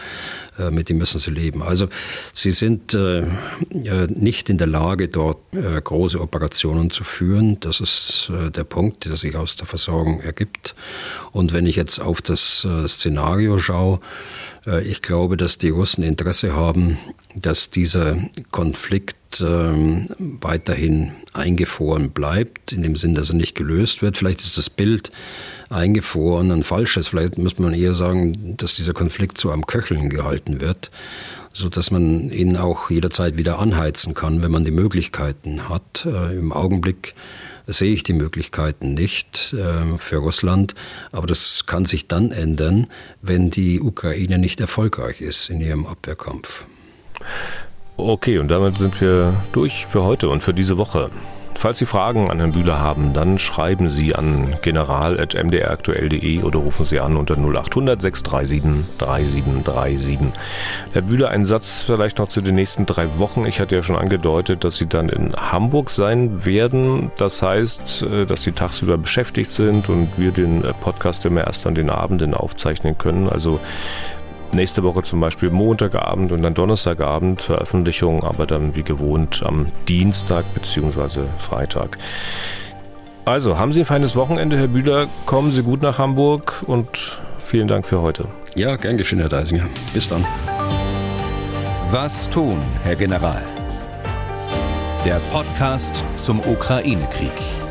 Äh, mit dem müssen sie leben. Also sie sind äh, nicht in der Lage, dort äh, große Operationen zu führen. Das ist der Punkt, der sich aus der Versorgung ergibt. Und wenn ich jetzt auf das Szenario schaue, ich glaube, dass die Russen Interesse haben, dass dieser Konflikt ähm, weiterhin eingefroren bleibt, in dem Sinn, dass er nicht gelöst wird. Vielleicht ist das Bild eingefroren ein falsches. Vielleicht müsste man eher sagen, dass dieser Konflikt so am Köcheln gehalten wird, so dass man ihn auch jederzeit wieder anheizen kann, wenn man die Möglichkeiten hat. Äh, Im Augenblick sehe ich die Möglichkeiten nicht äh, für Russland, aber das kann sich dann ändern, wenn die Ukraine nicht erfolgreich ist in ihrem Abwehrkampf. Okay, und damit sind wir durch für heute und für diese Woche. Falls Sie Fragen an Herrn Bühler haben, dann schreiben Sie an general.mdraktuell.de oder rufen Sie an unter 0800 637 3737. Herr Bühler, ein Satz vielleicht noch zu den nächsten drei Wochen. Ich hatte ja schon angedeutet, dass Sie dann in Hamburg sein werden. Das heißt, äh, dass Sie tagsüber beschäftigt sind und wir den äh, Podcast immer erst an den Abenden aufzeichnen können. Also nächste Woche zum Beispiel Montagabend und dann Donnerstagabend Veröffentlichung, aber dann wie gewohnt am Dienstag bzw. Freitag. Also, haben Sie ein feines Wochenende, Herr Bühler. Kommen Sie gut nach Hamburg und vielen Dank für heute. Ja, gern geschehen, Herr Deisinger. Bis dann. Was tun, Herr General? Der Podcast zum Ukraine-Krieg.